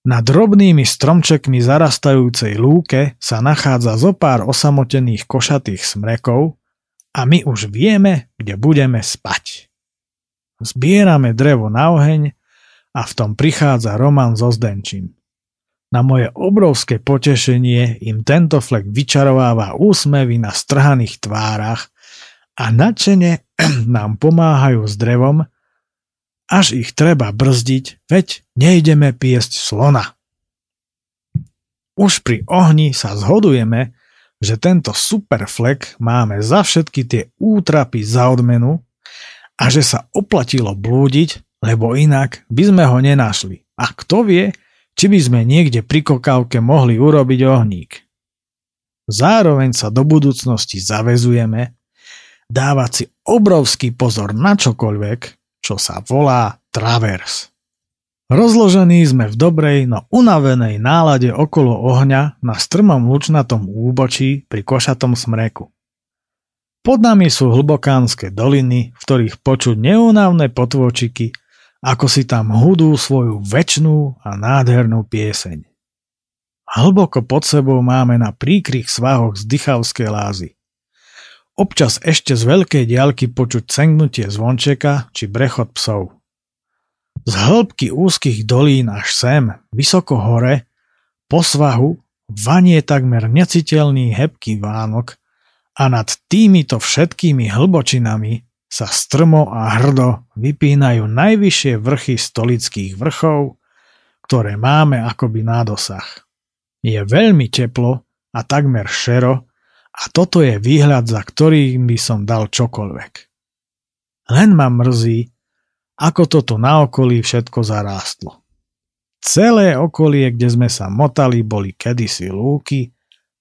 Na drobnými stromčekmi zarastajúcej lúke sa nachádza zo pár osamotených košatých smrekov a my už vieme, kde budeme spať. Zbierame drevo na oheň a v tom prichádza Roman so Zdenčím. Na moje obrovské potešenie im tento flek vyčarováva úsmevy na strhaných tvárach a nadšene nám pomáhajú s drevom, až ich treba brzdiť, veď nejdeme piesť slona. Už pri ohni sa zhodujeme, že tento super flek máme za všetky tie útrapy za odmenu a že sa oplatilo blúdiť, lebo inak by sme ho nenašli. A kto vie, či by sme niekde pri kokávke mohli urobiť ohník. Zároveň sa do budúcnosti zavezujeme dávať si obrovský pozor na čokoľvek, čo sa volá travers. Rozložení sme v dobrej, no unavenej nálade okolo ohňa na strmom lučnatom úbočí pri košatom smreku. Pod nami sú hlbokánske doliny, v ktorých počuť neúnavné potvočiky, ako si tam hudú svoju väčšnú a nádhernú pieseň. Hlboko pod sebou máme na príkrych svahoch z Dychavskej lázy. Občas ešte z veľkej diaľky počuť cengnutie zvončeka či brechod psov. Z hĺbky úzkých dolín až sem, vysoko hore, po svahu, vanie takmer neciteľný hebký vánok, a nad týmito všetkými hlbočinami sa strmo a hrdo vypínajú najvyššie vrchy stolických vrchov, ktoré máme akoby na dosah. Je veľmi teplo a takmer šero a toto je výhľad, za ktorým by som dal čokoľvek. Len ma mrzí, ako toto na okolí všetko zarástlo. Celé okolie, kde sme sa motali, boli kedysi lúky,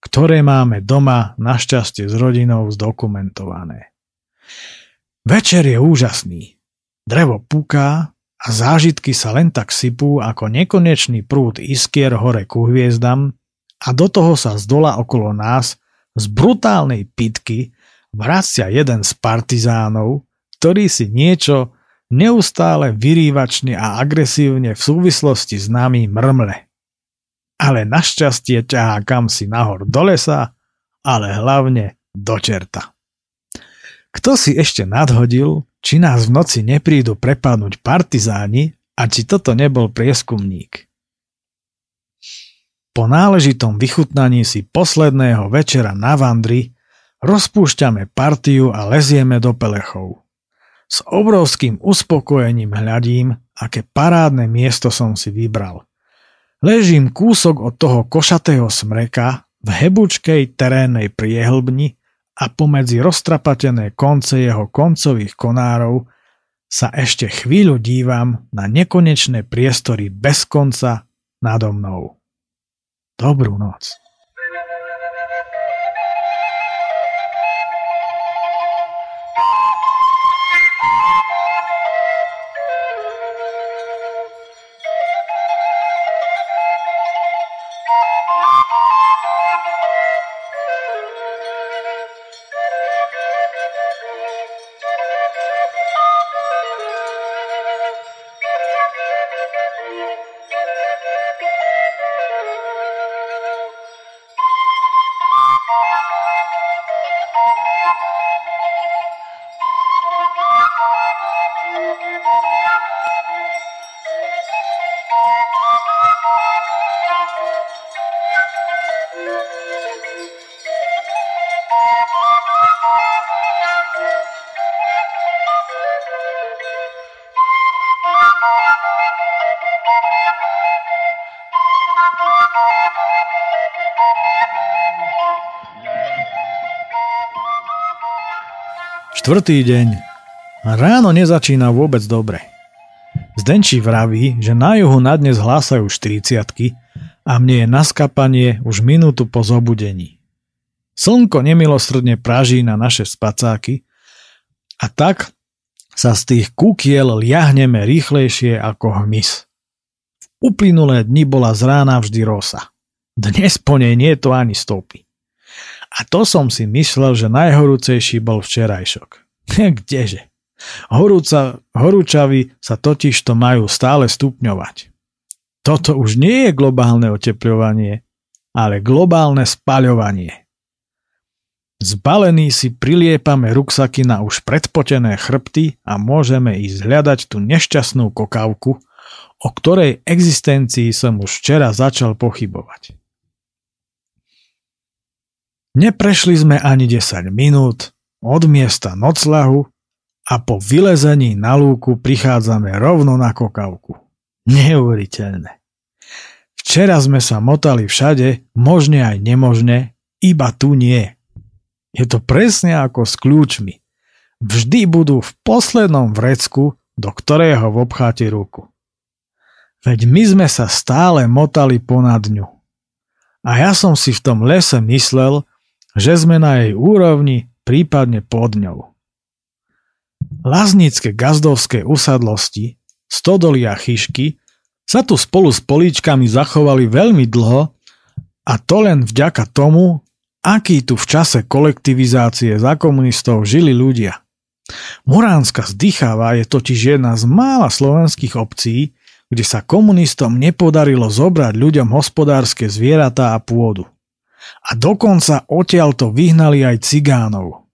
ktoré máme doma našťastie s rodinou zdokumentované. Večer je úžasný. Drevo puká a zážitky sa len tak sypú ako nekonečný prúd iskier hore ku hviezdam a do toho sa z dola okolo nás z brutálnej pitky vracia jeden z partizánov, ktorý si niečo neustále vyrývačne a agresívne v súvislosti s nami mrmle ale našťastie ťahá kam si nahor do lesa, ale hlavne do čerta. Kto si ešte nadhodil, či nás v noci neprídu prepadnúť partizáni a či toto nebol prieskumník. Po náležitom vychutnaní si posledného večera na Vandri rozpúšťame partiu a lezieme do pelechov. S obrovským uspokojením hľadím, aké parádne miesto som si vybral. Ležím kúsok od toho košatého smreka v hebučkej terénnej priehlbni a pomedzi roztrapatené konce jeho koncových konárov sa ešte chvíľu dívam na nekonečné priestory bez konca nado mnou. Double budou noc. Štvrtý deň. Ráno nezačína vôbec dobre. Zdenčí vraví, že na juhu na dnes hlásajú 40 a mne je naskapanie už minútu po zobudení. Slnko nemilostrdne praží na naše spacáky a tak sa z tých kúkiel liahneme rýchlejšie ako hmyz. V uplynulé dni bola z rána vždy rosa. Dnes po nej nie to ani stopy. A to som si myslel, že najhorúcejší bol včerajšok. Kdeže? Horúca, horúčavy sa totiž to majú stále stupňovať. Toto už nie je globálne oteplovanie, ale globálne spaľovanie. Zbalení si priliepame ruksaky na už predpotené chrbty a môžeme ísť hľadať tú nešťastnú kokávku, o ktorej existencii som už včera začal pochybovať. Neprešli sme ani 10 minút od miesta noclahu a po vylezení na lúku prichádzame rovno na kokavku. Neuveriteľné. Včera sme sa motali všade, možne aj nemožne, iba tu nie. Je to presne ako s kľúčmi. Vždy budú v poslednom vrecku, do ktorého obcháte ruku. Veď my sme sa stále motali ponad ňu. A ja som si v tom lese myslel, že sme na jej úrovni, prípadne pod ňou. Laznické gazdovské usadlosti, stodoly a chyšky sa tu spolu s políčkami zachovali veľmi dlho a to len vďaka tomu, aký tu v čase kolektivizácie za komunistov žili ľudia. Muránska zdycháva je totiž jedna z mála slovenských obcí, kde sa komunistom nepodarilo zobrať ľuďom hospodárske zvieratá a pôdu a dokonca odtiaľ to vyhnali aj cigánov.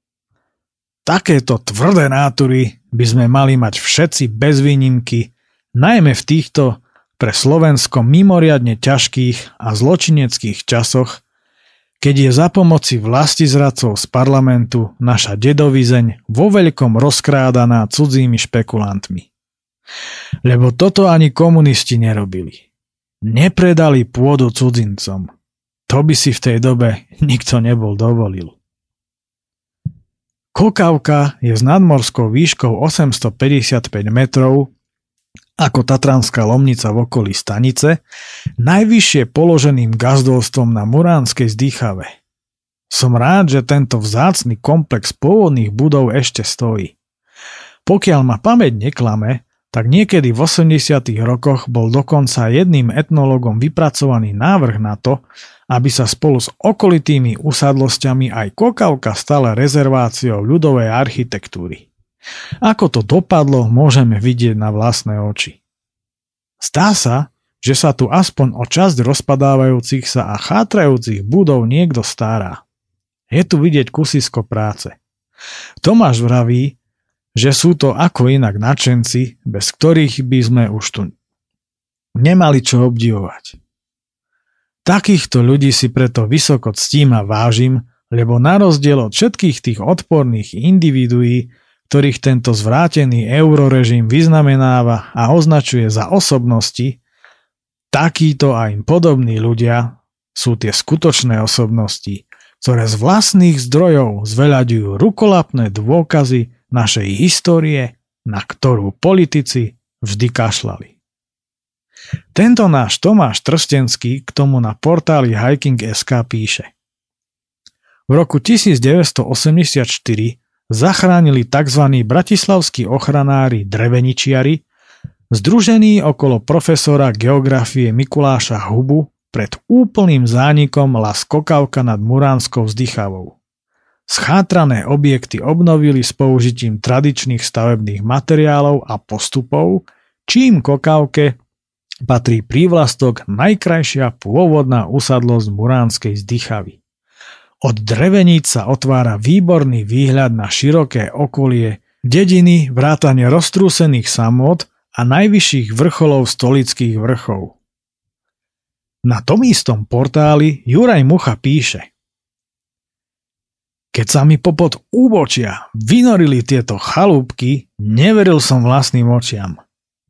Takéto tvrdé nátury by sme mali mať všetci bez výnimky, najmä v týchto pre Slovensko mimoriadne ťažkých a zločineckých časoch, keď je za pomoci vlasti zradcov z parlamentu naša dedovizeň vo veľkom rozkrádaná cudzími špekulantmi. Lebo toto ani komunisti nerobili. Nepredali pôdu cudzincom. To by si v tej dobe nikto nebol dovolil. Kokavka je s nadmorskou výškou 855 metrov ako Tatranská lomnica v okolí stanice, najvyššie položeným gazdovstvom na Muránskej zdýchave. Som rád, že tento vzácny komplex pôvodných budov ešte stojí. Pokiaľ ma pamäť neklame, tak niekedy v 80. rokoch bol dokonca jedným etnologom vypracovaný návrh na to, aby sa spolu s okolitými usadlosťami aj Kokavka stala rezerváciou ľudovej architektúry. Ako to dopadlo, môžeme vidieť na vlastné oči. Zdá sa, že sa tu aspoň o časť rozpadávajúcich sa a chátrajúcich budov niekto stará. Je tu vidieť kusisko práce. Tomáš vraví, že sú to ako inak načenci, bez ktorých by sme už tu nemali čo obdivovať. Takýchto ľudí si preto vysoko ctím a vážim, lebo na rozdiel od všetkých tých odporných individuí, ktorých tento zvrátený eurorežim vyznamenáva a označuje za osobnosti, takíto a im podobní ľudia sú tie skutočné osobnosti, ktoré z vlastných zdrojov zveľaďujú rukolapné dôkazy našej histórie, na ktorú politici vždy kašľali. Tento náš Tomáš Trstenský k tomu na portáli Hiking.sk píše. V roku 1984 zachránili tzv. bratislavskí ochranári dreveničiari, združení okolo profesora geografie Mikuláša Hubu pred úplným zánikom las Kokavka nad Muránskou vzdychavou. Schátrané objekty obnovili s použitím tradičných stavebných materiálov a postupov, čím Kokavke patrí prívlastok najkrajšia pôvodná usadlosť Muránskej zdychavy. Od dreveníc sa otvára výborný výhľad na široké okolie, dediny, vrátane roztrúsených samot a najvyšších vrcholov stolických vrchov. Na tom istom portáli Juraj Mucha píše – keď sa mi popod úbočia vynorili tieto chalúbky, neveril som vlastným očiam.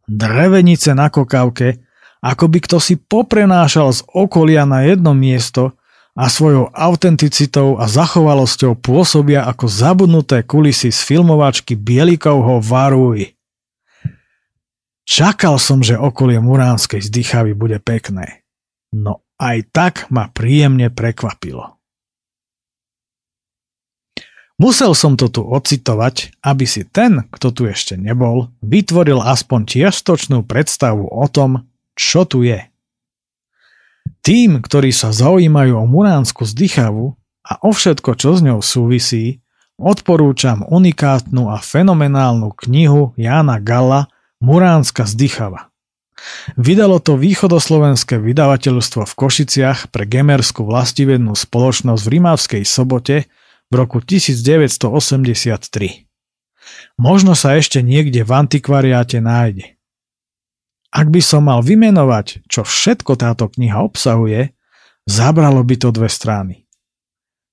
Drevenice na kokávke, ako by kto si poprenášal z okolia na jedno miesto a svojou autenticitou a zachovalosťou pôsobia ako zabudnuté kulisy z filmovačky Bielikovho Varúj. Čakal som, že okolie Muránskej zdychavy bude pekné. No aj tak ma príjemne prekvapilo. Musel som to tu ocitovať, aby si ten, kto tu ešte nebol, vytvoril aspoň čiastočnú predstavu o tom, čo tu je. Tým, ktorí sa zaujímajú o Muránsku zdychavu a o všetko, čo s ňou súvisí, odporúčam unikátnu a fenomenálnu knihu Jána Galla Muránska zdychava. Vydalo to východoslovenské vydavateľstvo v Košiciach pre gemerskú vlastivednú spoločnosť v Rimavskej sobote v roku 1983. Možno sa ešte niekde v antikvariáte nájde. Ak by som mal vymenovať, čo všetko táto kniha obsahuje, zabralo by to dve strany.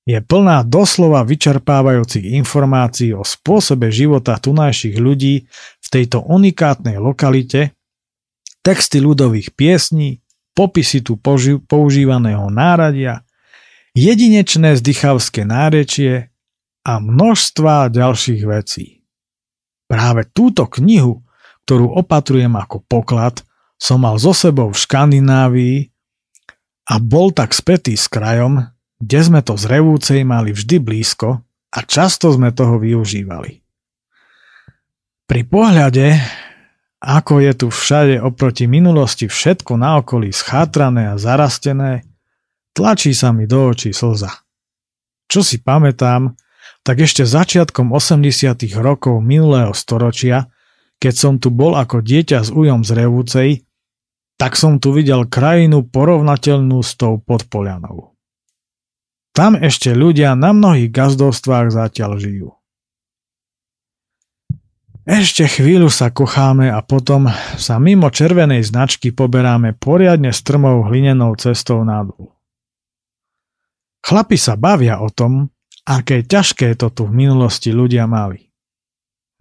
Je plná doslova vyčerpávajúcich informácií o spôsobe života tunajších ľudí v tejto unikátnej lokalite, texty ľudových piesní, popisy tu používaného náradia, jedinečné zdychavské nárečie a množstva ďalších vecí. Práve túto knihu, ktorú opatrujem ako poklad, som mal so sebou v Škandinávii a bol tak spätý s krajom, kde sme to z Revúcej mali vždy blízko a často sme toho využívali. Pri pohľade, ako je tu všade oproti minulosti všetko na okolí schátrané a zarastené, Tlačí sa mi do očí slza. Čo si pamätám, tak ešte začiatkom 80. rokov minulého storočia, keď som tu bol ako dieťa s ujom z Revúcej, tak som tu videl krajinu porovnateľnú s tou podpolianou. Tam ešte ľudia na mnohých gazdovstvách zatiaľ žijú. Ešte chvíľu sa kocháme a potom sa mimo červenej značky poberáme poriadne strmou hlinenou cestou nadol. Chlapi sa bavia o tom, aké ťažké to tu v minulosti ľudia mali.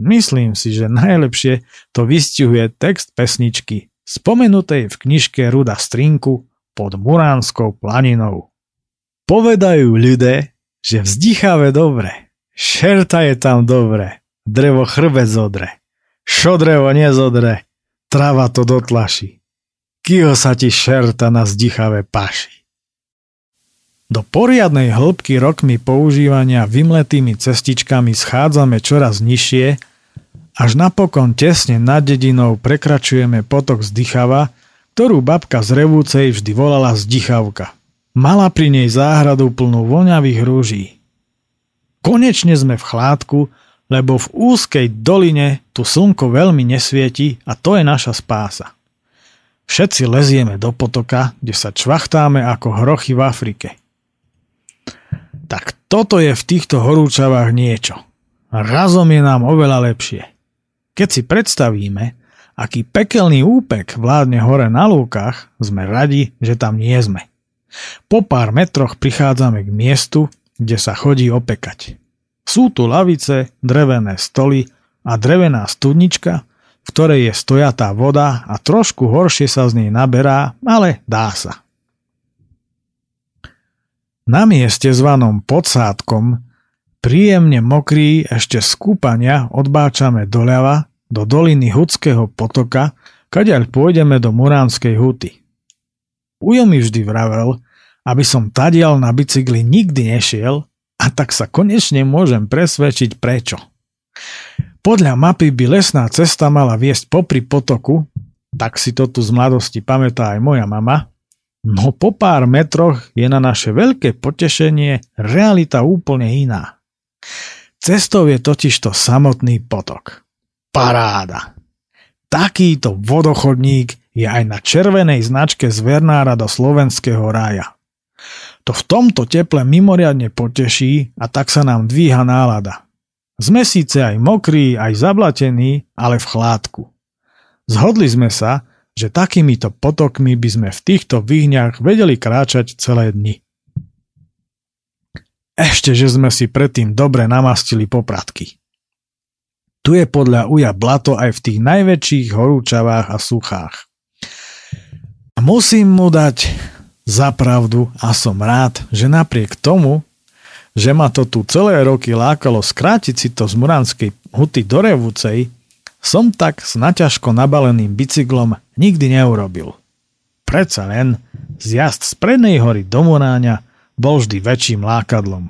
Myslím si, že najlepšie to vystihuje text pesničky spomenutej v knižke Ruda Strinku pod Muránskou planinou. Povedajú ľudé, že vzdycháve dobre, šerta je tam dobre, drevo chrbec zodre, šodrevo nezodre, trava to dotlaší. Kýho sa ti šerta na vzdychavé paši? Do poriadnej hĺbky rokmi používania vymletými cestičkami schádzame čoraz nižšie, až napokon tesne nad dedinou prekračujeme potok zdychava, ktorú babka z Revúcej vždy volala zdychavka. Mala pri nej záhradu plnú voňavých rúží. Konečne sme v chládku, lebo v úzkej doline tu slnko veľmi nesvieti a to je naša spása. Všetci lezieme do potoka, kde sa čvachtáme ako hrochy v Afrike. Tak toto je v týchto horúčavách niečo. razom je nám oveľa lepšie. Keď si predstavíme, aký pekelný úpek vládne hore na lúkach, sme radi, že tam nie sme. Po pár metroch prichádzame k miestu, kde sa chodí opekať. Sú tu lavice, drevené stoly a drevená studnička, v ktorej je stojatá voda a trošku horšie sa z nej naberá, ale dá sa. Na mieste zvanom podsádkom Príjemne mokrý ešte z kúpania odbáčame doľava do doliny Hudského potoka, kadeľ pôjdeme do Muránskej huty. Ujo mi vždy vravel, aby som tadial na bicykli nikdy nešiel a tak sa konečne môžem presvedčiť prečo. Podľa mapy by lesná cesta mala viesť popri potoku, tak si to tu z mladosti pamätá aj moja mama, no po pár metroch je na naše veľké potešenie realita úplne iná. Cestou je totižto samotný potok. Paráda. Takýto vodochodník je aj na červenej značke z Vernára do slovenského rája. To v tomto teple mimoriadne poteší a tak sa nám dvíha nálada. Sme síce aj mokrí, aj zablatení, ale v chládku. Zhodli sme sa, že takýmito potokmi by sme v týchto výhňach vedeli kráčať celé dni. Ešte, že sme si predtým dobre namastili popratky. Tu je podľa uja blato aj v tých najväčších horúčavách a suchách. A musím mu dať za pravdu a som rád, že napriek tomu, že ma to tu celé roky lákalo skrátiť si to z Muranskej huty do Revúcej, som tak s naťažko nabaleným bicyklom nikdy neurobil. Predsa len zjazd z prednej hory do Muráňa bol vždy väčším lákadlom.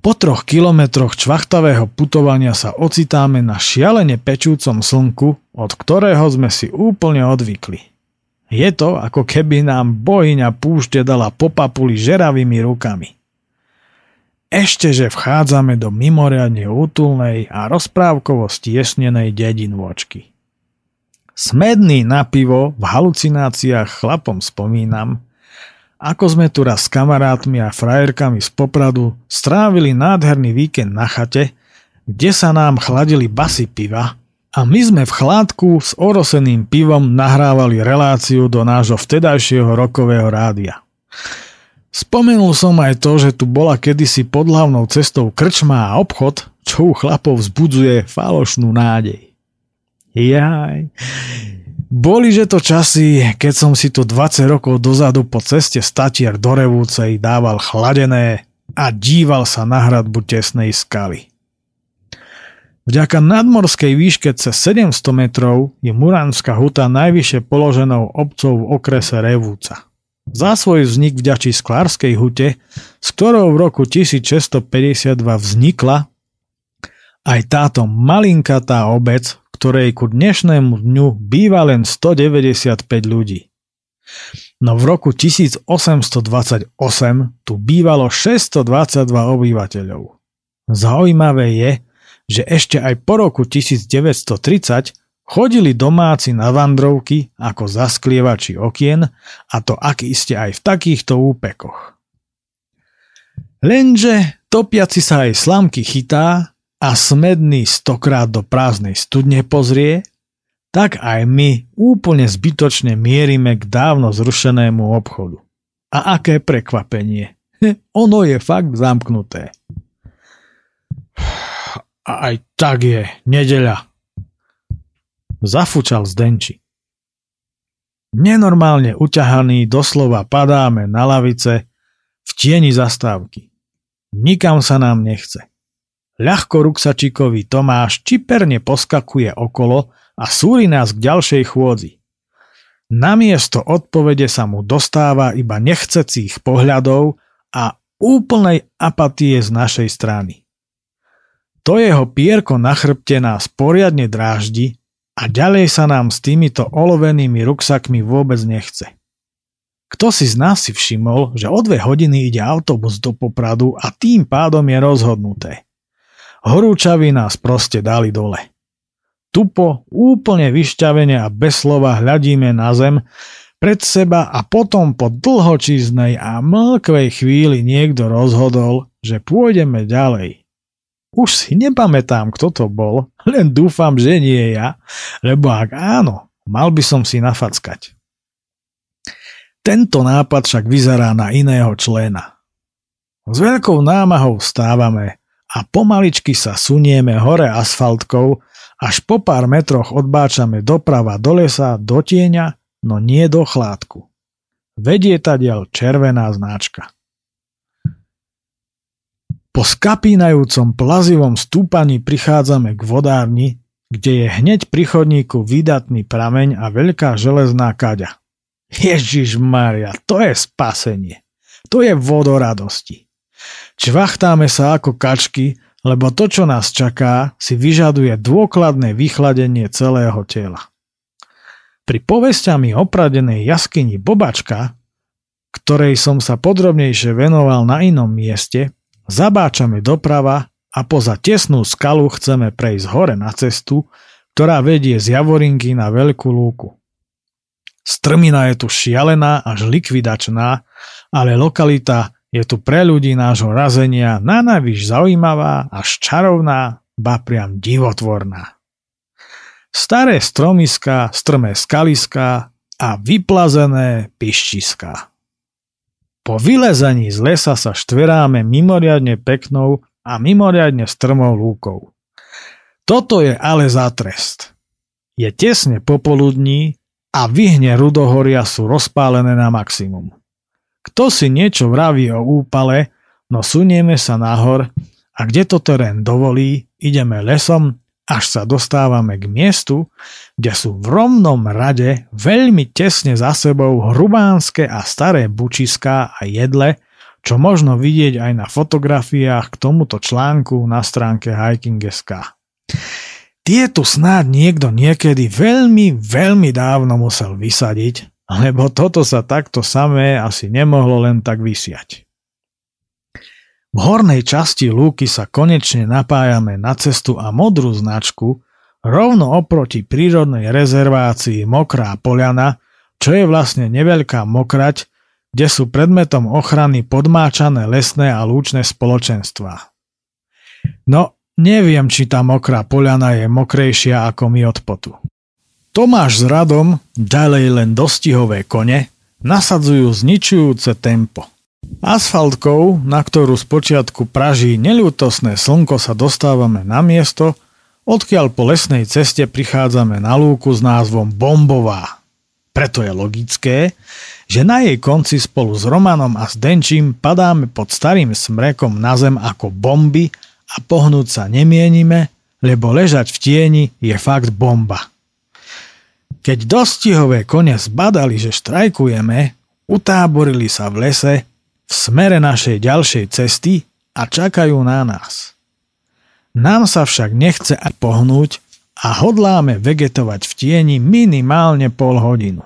Po troch kilometroch čvachtavého putovania sa ocitáme na šialene pečúcom slnku, od ktorého sme si úplne odvykli. Je to, ako keby nám bohyňa púšte dala po papuli žeravými rukami. Ešte, že vchádzame do mimoriadne útulnej a rozprávkovo stiesnenej dedinôčky. Smedný na pivo v halucináciách chlapom spomínam, ako sme tu raz s kamarátmi a frajerkami z Popradu strávili nádherný víkend na chate, kde sa nám chladili basy piva a my sme v chládku s oroseným pivom nahrávali reláciu do nášho vtedajšieho rokového rádia. Spomenul som aj to, že tu bola kedysi pod hlavnou cestou krčma a obchod, čo u chlapov vzbudzuje falošnú nádej. Jaj, boli, že to časy, keď som si tu 20 rokov dozadu po ceste statier do Revúcej dával chladené a díval sa na hradbu tesnej skaly. Vďaka nadmorskej výške cez 700 metrov je Muránska huta najvyššie položenou obcov v okrese Revúca. Za svoj vznik vďačí Sklárskej hute, s ktorou v roku 1652 vznikla aj táto malinkatá obec, ktorej ku dnešnému dňu býva len 195 ľudí. No v roku 1828 tu bývalo 622 obyvateľov. Zaujímavé je, že ešte aj po roku 1930 chodili domáci na vandrovky ako zasklievači okien a to ak iste aj v takýchto úpekoch. Lenže topiaci sa aj slamky chytá a smedný stokrát do prázdnej studne pozrie, tak aj my úplne zbytočne mierime k dávno zrušenému obchodu. A aké prekvapenie. Ono je fakt zamknuté. A aj tak je, nedeľa. Zafučal Zdenči. Nenormálne uťahaný doslova padáme na lavice v tieni zastávky. Nikam sa nám nechce. Ľahko ruksačikový Tomáš čiperne poskakuje okolo a súri nás k ďalšej chôdzi. Namiesto odpovede sa mu dostáva iba nechcecích pohľadov a úplnej apatie z našej strany. To jeho pierko na chrbte nás poriadne dráždi a ďalej sa nám s týmito olovenými ruksakmi vôbec nechce. Kto si z nás si všimol, že o dve hodiny ide autobus do Popradu a tým pádom je rozhodnuté. Horúčaví nás proste dali dole. Tupo, úplne vyšťavene a bez slova hľadíme na zem, pred seba a potom po dlhočíznej a mlkvej chvíli niekto rozhodol, že pôjdeme ďalej. Už si nepamätám, kto to bol, len dúfam, že nie ja, lebo ak áno, mal by som si nafackať. Tento nápad však vyzerá na iného člena. S veľkou námahou vstávame a pomaličky sa sunieme hore asfaltkou, až po pár metroch odbáčame doprava do lesa, do tieňa, no nie do chládku. Vedie tadiaľ červená značka. Po skapínajúcom plazivom stúpaní prichádzame k vodárni, kde je hneď pri chodníku výdatný prameň a veľká železná kaďa. Ježiš Maria, to je spasenie. To je vodoradosti. Čvachtáme sa ako kačky, lebo to, čo nás čaká, si vyžaduje dôkladné vychladenie celého tela. Pri povestiami opradenej jaskyni Bobačka, ktorej som sa podrobnejšie venoval na inom mieste, Zabáčame doprava a poza tesnú skalu chceme prejsť hore na cestu, ktorá vedie z Javorinky na Veľkú lúku. Strmina je tu šialená až likvidačná, ale lokalita je tu pre ľudí nášho razenia na najvyš zaujímavá až čarovná, ba priam divotvorná. Staré stromiska, strmé skaliská a vyplazené piščiská. Po vylezení z lesa sa štveráme mimoriadne peknou a mimoriadne strmou lúkou. Toto je ale za trest. Je tesne popoludní a vyhne rudohoria sú rozpálené na maximum. Kto si niečo vraví o úpale, no sunieme sa nahor a kde to terén dovolí, ideme lesom až sa dostávame k miestu, kde sú v rovnom rade veľmi tesne za sebou hrubánske a staré bučiská a jedle, čo možno vidieť aj na fotografiách k tomuto článku na stránke Hiking.sk. Tie tu snáď niekto niekedy veľmi, veľmi dávno musel vysadiť, lebo toto sa takto samé asi nemohlo len tak vysiať. V hornej časti lúky sa konečne napájame na cestu a modrú značku rovno oproti prírodnej rezervácii Mokrá Poliana, čo je vlastne neveľká mokrať, kde sú predmetom ochrany podmáčané lesné a lúčne spoločenstvá. No, neviem, či tá mokrá poľana je mokrejšia ako my od potu. Tomáš s Radom, ďalej len dostihové kone, nasadzujú zničujúce tempo – Asfaltkou, na ktorú spočiatku praží neľútosné slnko, sa dostávame na miesto, odkiaľ po lesnej ceste prichádzame na lúku s názvom Bombová. Preto je logické, že na jej konci spolu s Romanom a s Denčím padáme pod starým smrekom na zem ako bomby a pohnúť sa nemienime, lebo ležať v tieni je fakt bomba. Keď dostihové kone zbadali, že štrajkujeme, utáborili sa v lese v smere našej ďalšej cesty a čakajú na nás. Nám sa však nechce aj pohnúť a hodláme vegetovať v tieni minimálne pol hodinu.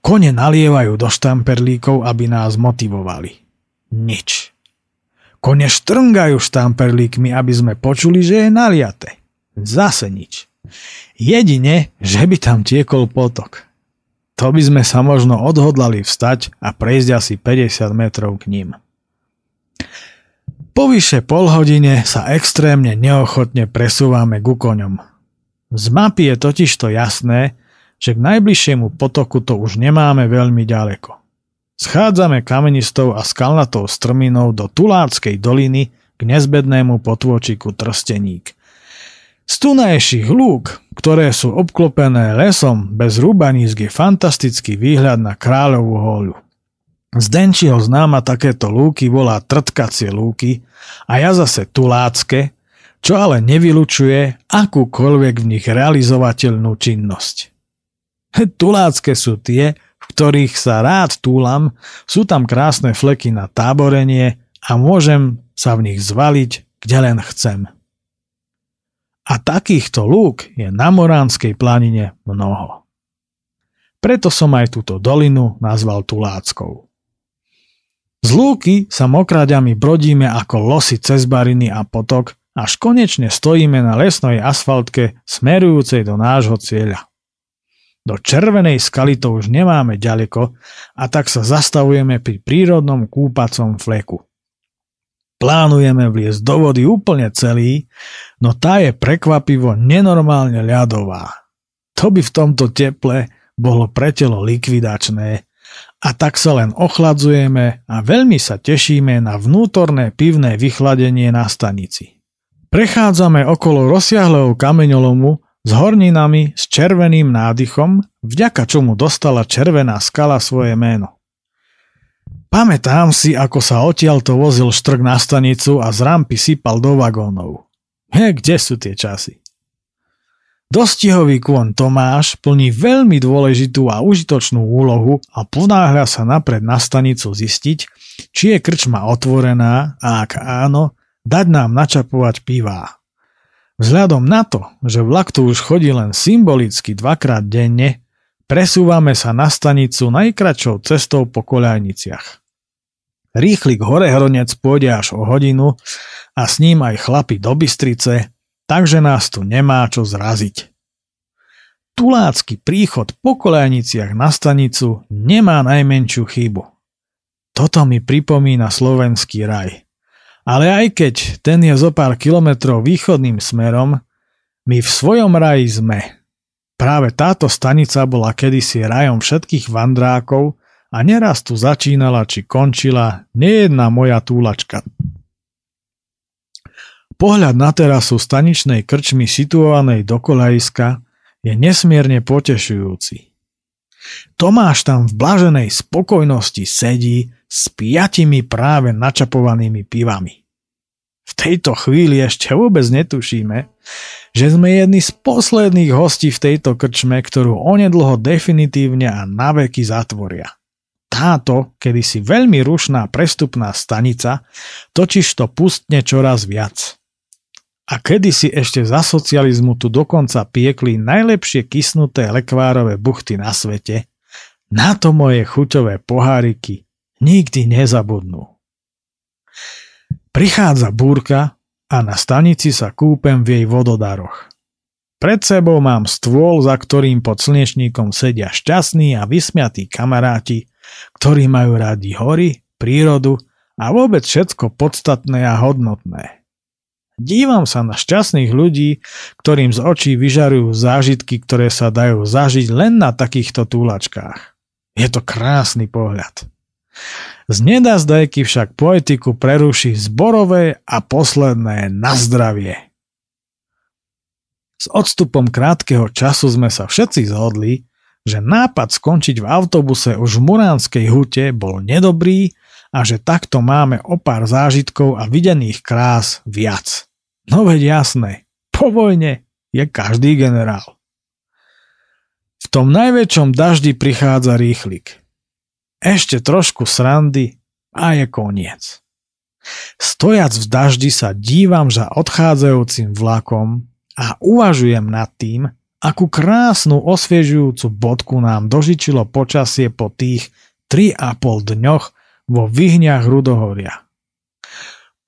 Kone nalievajú do štamperlíkov, aby nás motivovali. Nič. Kone štrngajú štamperlíkmi, aby sme počuli, že je naliate. Zase nič. Jedine, že by tam tiekol potok. To by sme sa možno odhodlali vstať a prejsť asi 50 metrov k ním. Po vyše pol hodine sa extrémne neochotne presúvame ku koňom. Z mapy je totiž to jasné, že k najbližšiemu potoku to už nemáme veľmi ďaleko. Schádzame kamenistou a skalnatou strminou do Tuláckej doliny k nezbednému potôčiku Trsteník. Z tunajších lúk, ktoré sú obklopené lesom bez rúbanísk je fantastický výhľad na Kráľovú holu. Z Denčího známa takéto lúky volá trtkacie lúky a ja zase tulácke, čo ale nevylučuje akúkoľvek v nich realizovateľnú činnosť. Tulácke sú tie, v ktorých sa rád túlam, sú tam krásne fleky na táborenie a môžem sa v nich zvaliť, kde len chcem. A takýchto lúk je na Moránskej planine mnoho. Preto som aj túto dolinu nazval Tuláckou. Z lúky sa mokraďami brodíme ako losy cez bariny a potok, až konečne stojíme na lesnej asfaltke smerujúcej do nášho cieľa. Do červenej skaly to už nemáme ďaleko a tak sa zastavujeme pri prírodnom kúpacom fleku. Plánujeme vliesť do vody úplne celý, no tá je prekvapivo nenormálne ľadová. To by v tomto teple bolo pre telo likvidačné a tak sa len ochladzujeme a veľmi sa tešíme na vnútorné pivné vychladenie na stanici. Prechádzame okolo rozsiahleho kameňolomu s horninami s červeným nádychom, vďaka čomu dostala červená skala svoje meno. Pamätám si, ako sa odtiaľto vozil štrk na stanicu a z rampy sypal do vagónov. He, kde sú tie časy? Dostihový kôň Tomáš plní veľmi dôležitú a užitočnú úlohu a ponáhľa sa napred na stanicu zistiť, či je krčma otvorená a ak áno, dať nám načapovať pivá. Vzhľadom na to, že vlak tu už chodí len symbolicky dvakrát denne, Presúvame sa na stanicu najkračšou cestou po koľajniciach. Rýchlik horehronec pôjde až o hodinu a s ním aj chlapi do Bystrice, takže nás tu nemá čo zraziť. Tulácky príchod po koľajniciach na stanicu nemá najmenšiu chybu. Toto mi pripomína slovenský raj. Ale aj keď ten je zo pár kilometrov východným smerom, my v svojom raji sme – Práve táto stanica bola kedysi rajom všetkých vandrákov a neraz tu začínala či končila nejedná moja túlačka. Pohľad na terasu staničnej krčmy situovanej do kolajska je nesmierne potešujúci. Tomáš tam v blaženej spokojnosti sedí s piatimi práve načapovanými pivami. V tejto chvíli ešte vôbec netušíme, že sme jedni z posledných hostí v tejto krčme, ktorú onedlho definitívne a naveky zatvoria. Táto, kedysi veľmi rušná prestupná stanica, totiž to pustne čoraz viac. A kedysi ešte za socializmu tu dokonca piekli najlepšie kysnuté lekvárové buchty na svete, na to moje chuťové poháriky nikdy nezabudnú. Prichádza búrka a na stanici sa kúpem v jej vododaroch. Pred sebou mám stôl, za ktorým pod slnečníkom sedia šťastní a vysmiatí kamaráti, ktorí majú radi hory, prírodu a vôbec všetko podstatné a hodnotné. Dívam sa na šťastných ľudí, ktorým z očí vyžarujú zážitky, ktoré sa dajú zažiť len na takýchto túlačkách. Je to krásny pohľad. Z nedazdajky však poetiku preruší zborové a posledné na zdravie. S odstupom krátkeho času sme sa všetci zhodli, že nápad skončiť v autobuse už v Muránskej hute bol nedobrý a že takto máme o pár zážitkov a videných krás viac. No veď jasné, po vojne je každý generál. V tom najväčšom daždi prichádza rýchlik. Ešte trošku srandy a je koniec. Stojac v daždi sa dívam za odchádzajúcim vlakom a uvažujem nad tým, akú krásnu osviežujúcu bodku nám dožičilo počasie po tých 3,5 dňoch vo vyhniach Rudohoria.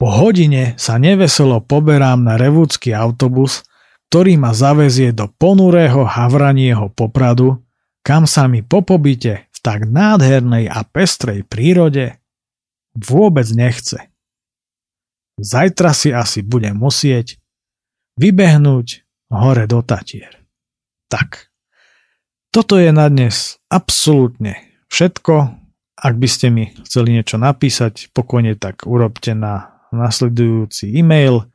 Po hodine sa neveselo poberám na revúcky autobus, ktorý ma zavezie do ponurého havranieho popradu, kam sa mi po pobyte tak nádhernej a pestrej prírode vôbec nechce. Zajtra si asi budem musieť vybehnúť hore do Tatier. Tak, toto je na dnes absolútne všetko. Ak by ste mi chceli niečo napísať, pokojne tak urobte na nasledujúci e-mail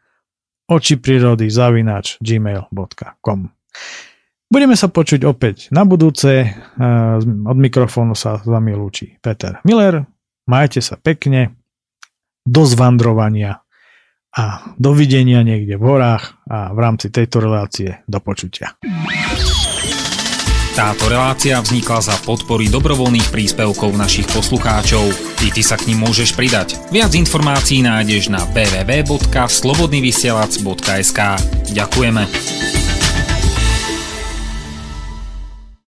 oči prírody zavinač gmail.com. Budeme sa počuť opäť na budúce. Od mikrofónu sa s vami lúči Peter Miller. Majte sa pekne. Do zvandrovania a dovidenia niekde v horách a v rámci tejto relácie do počutia. Táto relácia vznikla za podpory dobrovoľných príspevkov našich poslucháčov. I ty sa k ním môžeš pridať. Viac informácií nájdeš na www.slobodnyvysielac.sk Ďakujeme.